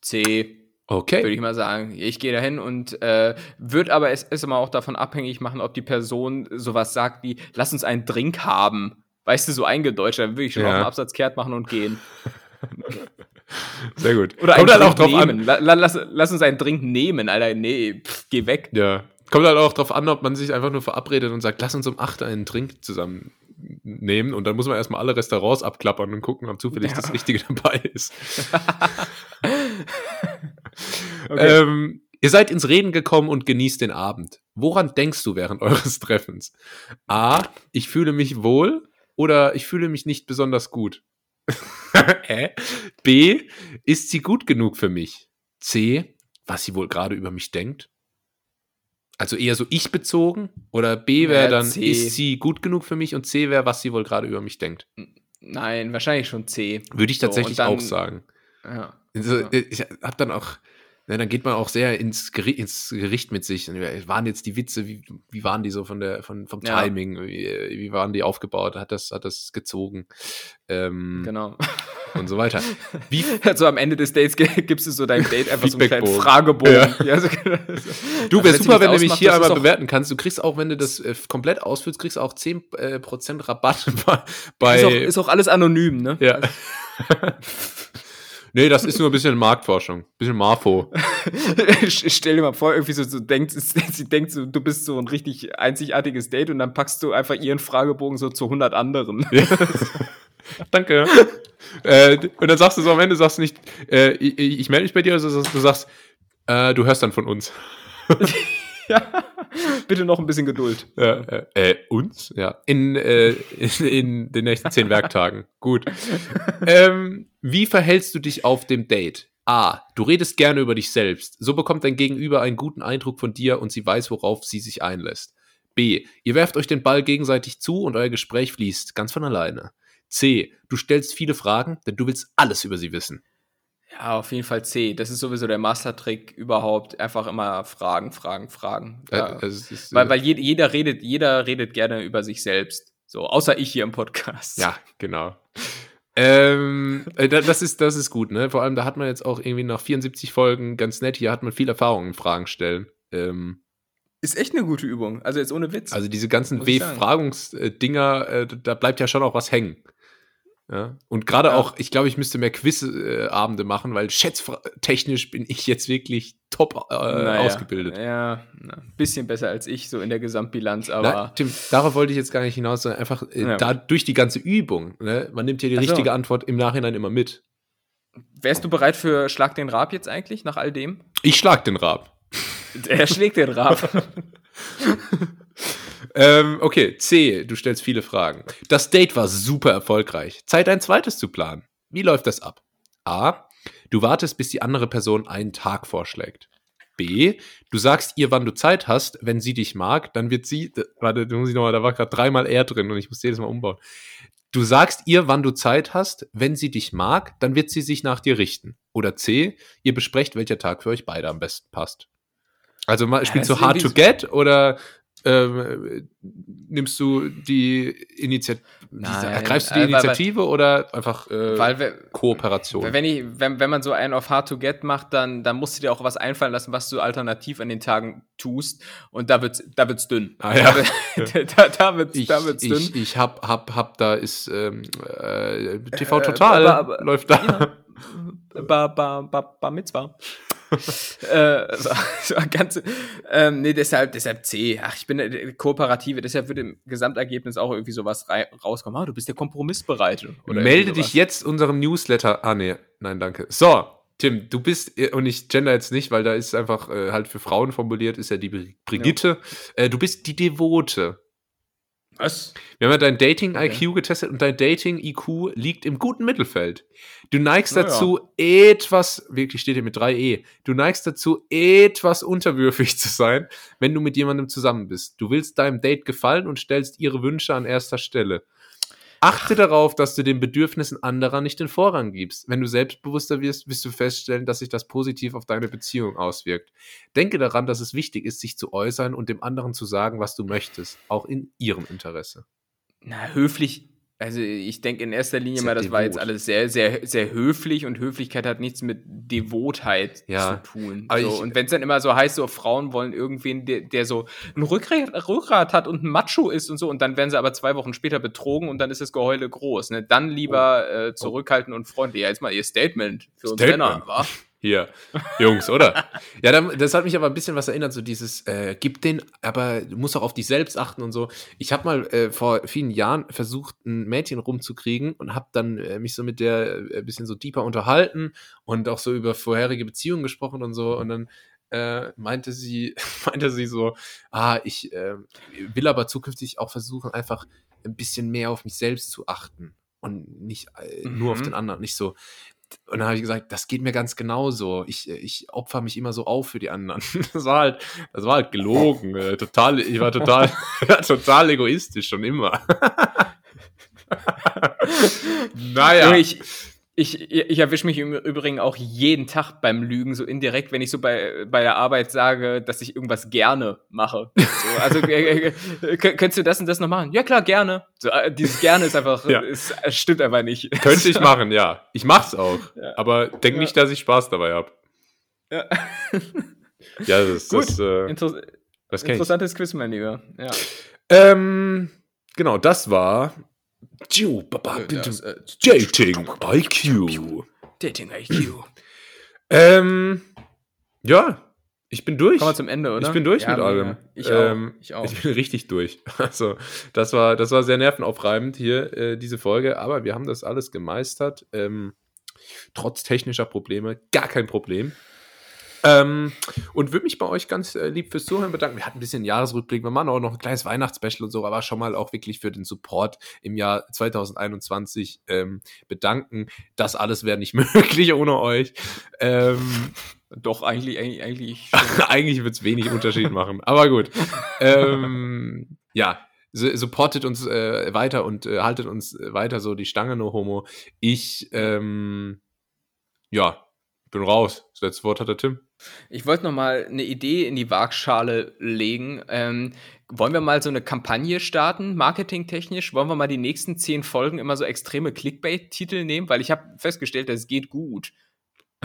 C, Okay. würde ich mal sagen. Ich gehe dahin und äh, wird aber es ist immer auch davon abhängig machen, ob die Person sowas sagt wie, lass uns einen Drink haben. Weißt du, so eingedeutscht, dann würde ich schon Ja. auf den Absatz kehrt machen und gehen. Sehr gut. Oder Kommt halt auch drauf an, nehmen. La, lass, lass uns einen Drink nehmen, Alter. Nee, pff, geh weg. Ja. Kommt halt auch drauf an, ob man sich einfach nur verabredet und sagt, lass uns um 8 einen Drink zusammen nehmen und dann muss man erstmal alle Restaurants abklappern und gucken, ob zufällig Ja. das Richtige dabei ist. Okay. ähm, ihr seid ins Reden gekommen und genießt den Abend. Woran denkst du während eures Treffens? A, ich fühle mich wohl oder ich fühle mich nicht besonders gut. Hä? B, ist sie gut genug für mich? C, was sie wohl gerade über mich denkt? Also eher so ich bezogen oder B wäre Ja, dann, C. ist sie gut genug für mich und C wäre, was sie wohl gerade über mich denkt. Nein, wahrscheinlich schon C. Würde ich So, tatsächlich und dann- auch sagen. Ja. Also, Ja. äh, Ich habe dann auch, ne, dann geht man auch sehr ins, Geri ins Gericht mit sich. Wie Waren jetzt die Witze, wie, wie waren die so von der, von, vom Ja. Timing? Wie, wie waren die aufgebaut? Hat das, hat das gezogen? Ähm, Genau. Und so weiter. Wie, Also am Ende des Dates gibst du so deinem Date einfach so einen kleinen. Fragebogen. Ja. Ja, so, du, wäre super, wenn du mich hier einmal bewerten kannst. Du kriegst auch, wenn du das äh, komplett ausfüllst, kriegst du auch 10% äh, Prozent Rabatt bei. bei Ist auch, ist auch alles anonym, ne? ja. nee, das ist nur ein bisschen Marktforschung. Bisschen Marfo. Stell dir mal vor, irgendwie so, so denkt, sie denkt so, du bist so ein richtig einzigartiges Date und dann packst du einfach ihren Fragebogen so zu 100 anderen. Danke. äh, und dann sagst du so am Ende, sagst du nicht, äh, ich, ich melde mich bei dir, also du sagst, äh, du hörst dann von uns. ja. Bitte noch ein bisschen Geduld. Ja, äh, äh, uns? Ja. In, äh, in, in den nächsten zehn Werktagen. Gut. ähm, wie verhältst du dich auf dem Date? A. Du redest gerne über dich selbst. So bekommt dein Gegenüber einen guten Eindruck von dir und sie weiß, worauf sie sich einlässt. B. Ihr werft euch den Ball gegenseitig zu und euer Gespräch fließt ganz von alleine. C. Du stellst viele Fragen, denn du willst alles über sie wissen. Ja, auf jeden Fall C. Das ist sowieso der Mastertrick überhaupt. Einfach immer Fragen, Fragen, Fragen. Ja. Äh, es ist, weil äh, weil jed, jeder, redet, jeder redet gerne über sich selbst. So, außer ich hier im Podcast. Ja, genau. Ähm, äh, da- das, ist, das ist gut, ne? Vor allem, da hat man jetzt auch irgendwie nach 74 Folgen ganz nett, hier hat man viel Erfahrung in Fragen stellen. Ähm, Ist echt eine gute Übung. Also jetzt ohne Witz. also diese ganzen. Befragungsdinger, äh, da bleibt ja schon auch was hängen. Ja? Und gerade Ja. auch, ich glaube, ich müsste mehr Quizabende machen, weil schätztechnisch bin ich jetzt wirklich top äh, Naja, ausgebildet. Ja, na, ein bisschen besser als ich, so in der Gesamtbilanz, aber. Tim, darauf wollte ich jetzt gar nicht hinaus, sondern einfach äh, Ja. da, durch die ganze Übung. Ne? Man nimmt ja die so. richtige Antwort im Nachhinein immer mit. Wärst du bereit für Schlag den Rab jetzt eigentlich, nach all dem? Ich schlag den Rab. Er schlägt den Rab. Ähm, okay, C, du stellst viele Fragen. Das Date war super erfolgreich. Zeit, ein zweites zu planen. Wie läuft das ab? A. Du wartest, bis die andere Person einen Tag vorschlägt. B. Du sagst ihr, wann du Zeit hast. Wenn sie dich mag, dann wird sie. Warte, da muss ich nochmal, da war gerade dreimal R drin und ich muss jedes Mal umbauen. Du sagst ihr, wann du Zeit hast. Wenn sie dich mag, dann wird sie sich nach dir richten. Oder C. Ihr besprecht, welcher Tag für euch beide am besten passt. Also mal, spielst das du ist Hard to Get oder ähm, nimmst du die Initiative, ergreifst du die äh, weil- weil- Initiative oder einfach äh, Weil Kooperation? wenn, ich, wenn, wenn man so einen auf Hard to Get macht, dann, dann musst du dir auch was einfallen lassen, was du alternativ an den Tagen tust. Und da wird's, da wird's dünn. Ah, ja. da, wird- da, da wird's, ich, da wird's dünn. ich, ich hab, hab, hab, da ist ähm, äh, TV Äh, Total aber- aber- läuft da. Bar, bar, bar, bar Mitzvah. äh, so, so ganz, ähm, nee, deshalb, deshalb C. Ach, ich bin der Kooperative, deshalb wird im Gesamtergebnis auch irgendwie sowas rei- rauskommen. Ah, du bist der Kompromissbereite. Melde dich jetzt unserem Newsletter. Ah, nee, nein, danke. So, Tim, du bist, äh, und ich gender jetzt nicht, weil da ist einfach äh, halt für Frauen formuliert, ist ja die Bri- Brigitte. Äh, du bist die Devote. Was? Wir haben ja dein Dating-IQ getestet und dein Dating-IQ liegt im guten Mittelfeld. Du neigst Na ja. dazu, etwas, wirklich steht hier mit 3e, du neigst dazu, etwas unterwürfig zu sein, wenn du mit jemandem zusammen bist. Du willst deinem Date gefallen und stellst ihre Wünsche an erster Stelle. Achte darauf, dass du den Bedürfnissen anderer nicht den Vorrang gibst. Wenn du selbstbewusster wirst, wirst du feststellen, dass sich das positiv auf deine Beziehung auswirkt. Denke daran, dass es wichtig ist, sich zu äußern und dem anderen zu sagen, was du möchtest, auch in ihrem Interesse. Na, höflich. Also ich denke in erster Linie Sehr mal, das war jetzt devot. alles sehr, sehr, sehr höflich und Höflichkeit hat nichts mit Devotheit Ja, zu tun. so, ich- und wenn es dann immer so heißt, so Frauen wollen irgendwen, der, der so ein Rückgrat, Rückgrat hat und ein Macho ist und so, und dann werden sie aber zwei Wochen später betrogen und dann ist das Geheule groß. Ne? Dann lieber äh, zurückhaltend und freundlich. Ja, jetzt mal ihr Statement für uns Statement. Männer, wa? Hier, Jungs, oder? ja, das hat mich aber ein bisschen was erinnert, so dieses, äh, gib den, aber du musst auch auf dich selbst achten und so. Ich habe mal äh, vor vielen Jahren versucht, ein Mädchen rumzukriegen und habe dann äh, mich so mit der äh, ein bisschen so deeper unterhalten und auch so über vorherige Beziehungen gesprochen und so. Und dann äh, meinte sie, meinte sie so, ah, ich äh, will aber zukünftig auch versuchen, einfach ein bisschen mehr auf mich selbst zu achten und nicht äh, nur auf Mhm. den anderen, nicht so. Und dann habe ich gesagt, das geht mir ganz genauso. Ich, äh, ich opfer mich immer so auf für die anderen. Das war halt, das war halt gelogen. Äh, total, ich war total, total egoistisch schon immer. naja. Ich, ich, ich erwische mich im Übrigen auch jeden Tag beim Lügen so indirekt, wenn ich so bei, bei der Arbeit sage, dass ich irgendwas gerne mache. So, also äh, äh, kö- könntest du das und das noch machen? Ja klar, gerne. So, äh, dieses gerne ist einfach, Ja. ist, es stimmt einfach nicht. Könnte ich machen, ja. Ich mach's auch. Ja. Aber denk Ja. nicht, dass ich Spaß dabei habe. Ja. Ja, das, Gut. das, äh, Inter das kenn ich. interessantes Quiz, mein Lieber. Ja. Ähm, genau, das war Das, äh, Dating IQ. Dating IQ. Ähm, ja, ich bin durch. Kommen wir zum Ende, oder? Ich bin durch Ja, mit allem. Ich auch. Ähm, ich auch. Ich bin richtig durch. Also, das war, das war sehr nervenaufreibend hier, äh, diese Folge. Aber wir haben das alles gemeistert. Ähm, trotz technischer Probleme. Gar kein Problem. Ähm, und würde mich bei euch ganz äh, lieb fürs Zuhören bedanken. Wir hatten ein bisschen Jahresrückblick, wir machen auch noch ein kleines Weihnachtsspecial und so, aber schon mal auch wirklich für den Support im Jahr 2021 ähm, bedanken. Das alles wäre nicht möglich ohne euch. Ähm, Doch, eigentlich, eigentlich, eigentlich eigentlich wird es wenig Unterschied machen, aber gut. ähm, ja, su- supportet uns äh, weiter und äh, haltet uns weiter so die Stange, no homo. Ich, ähm, ja, bin raus. Das letzte Wort hat der Tim. Ich wollte noch mal eine Idee in die Waagschale legen. Ähm, wollen wir mal so eine Kampagne starten, marketingtechnisch? Wollen wir mal die nächsten zehn Folgen immer so extreme Clickbait-Titel nehmen? Weil ich habe festgestellt, das geht gut.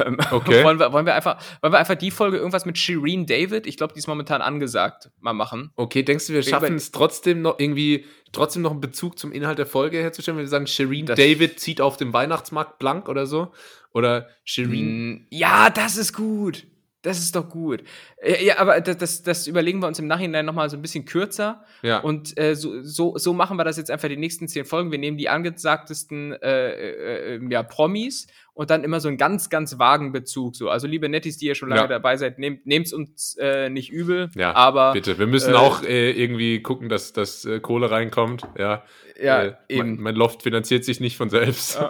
Ähm, Okay. wollen, wir, wollen, wir einfach, wollen wir einfach die Folge irgendwas mit Shireen David, ich glaube, die ist momentan angesagt, mal machen? Okay, denkst du, wir schaffen es trotzdem noch irgendwie, trotzdem noch einen Bezug zum Inhalt der Folge herzustellen? Wenn wir sagen, Shireen Das- David zieht auf dem Weihnachtsmarkt blank oder so? Oder Shireen. Mm, Ja, das ist gut. Das ist doch gut. Ja, ja aber das, das, überlegen wir uns im Nachhinein noch mal so ein bisschen kürzer. Ja. Und äh, so, so, so machen wir das jetzt einfach die nächsten zehn Folgen. Wir nehmen die angesagtesten äh, äh, äh, ja, Promis und dann immer so einen ganz, ganz vagen Bezug. So. Also, liebe Nettis, die ihr schon lange Ja. dabei seid, nehmt es uns äh, nicht übel. Ja, aber Bitte, wir müssen äh, auch äh, irgendwie gucken, dass, dass äh, Kohle reinkommt. Ja, Ja, äh, eben. Mein, mein Loft finanziert sich nicht von selbst.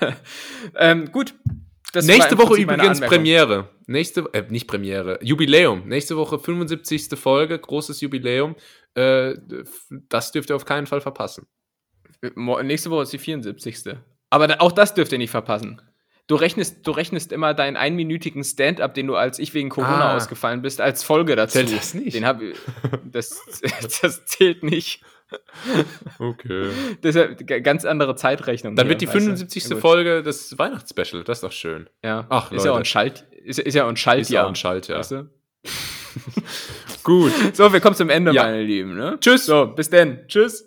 ähm, gut. Das Nächste Woche übrigens. Premiere. Nächste, äh, nicht Premiere, Jubiläum. Nächste Woche 75. Folge, großes Jubiläum. Äh, das dürft ihr auf keinen Fall verpassen. Mo- Nächste Woche ist die 74. Aber auch das dürft ihr nicht verpassen. Du rechnest, du rechnest immer deinen einminütigen Stand-up, den du als ich wegen Corona Ah. ausgefallen bist, als Folge dazu. Zählt das nicht? Den hab, das, das zählt nicht. Okay. Deshalb g- ganz andere Zeitrechnung. Dann hier, wird die weißt du? 75. Ja. Folge das Weihnachtsspecial. Das ist doch schön. Ja. Ach, ist ja auch ein. Schalt, ist, ist ja auch ein Ist Schaltjahr. auch ein Schaltjahr. Weißt du? Gut. So, wir kommen zum Ende, Ja. meine Lieben. Ne? Tschüss. So, bis denn. Tschüss.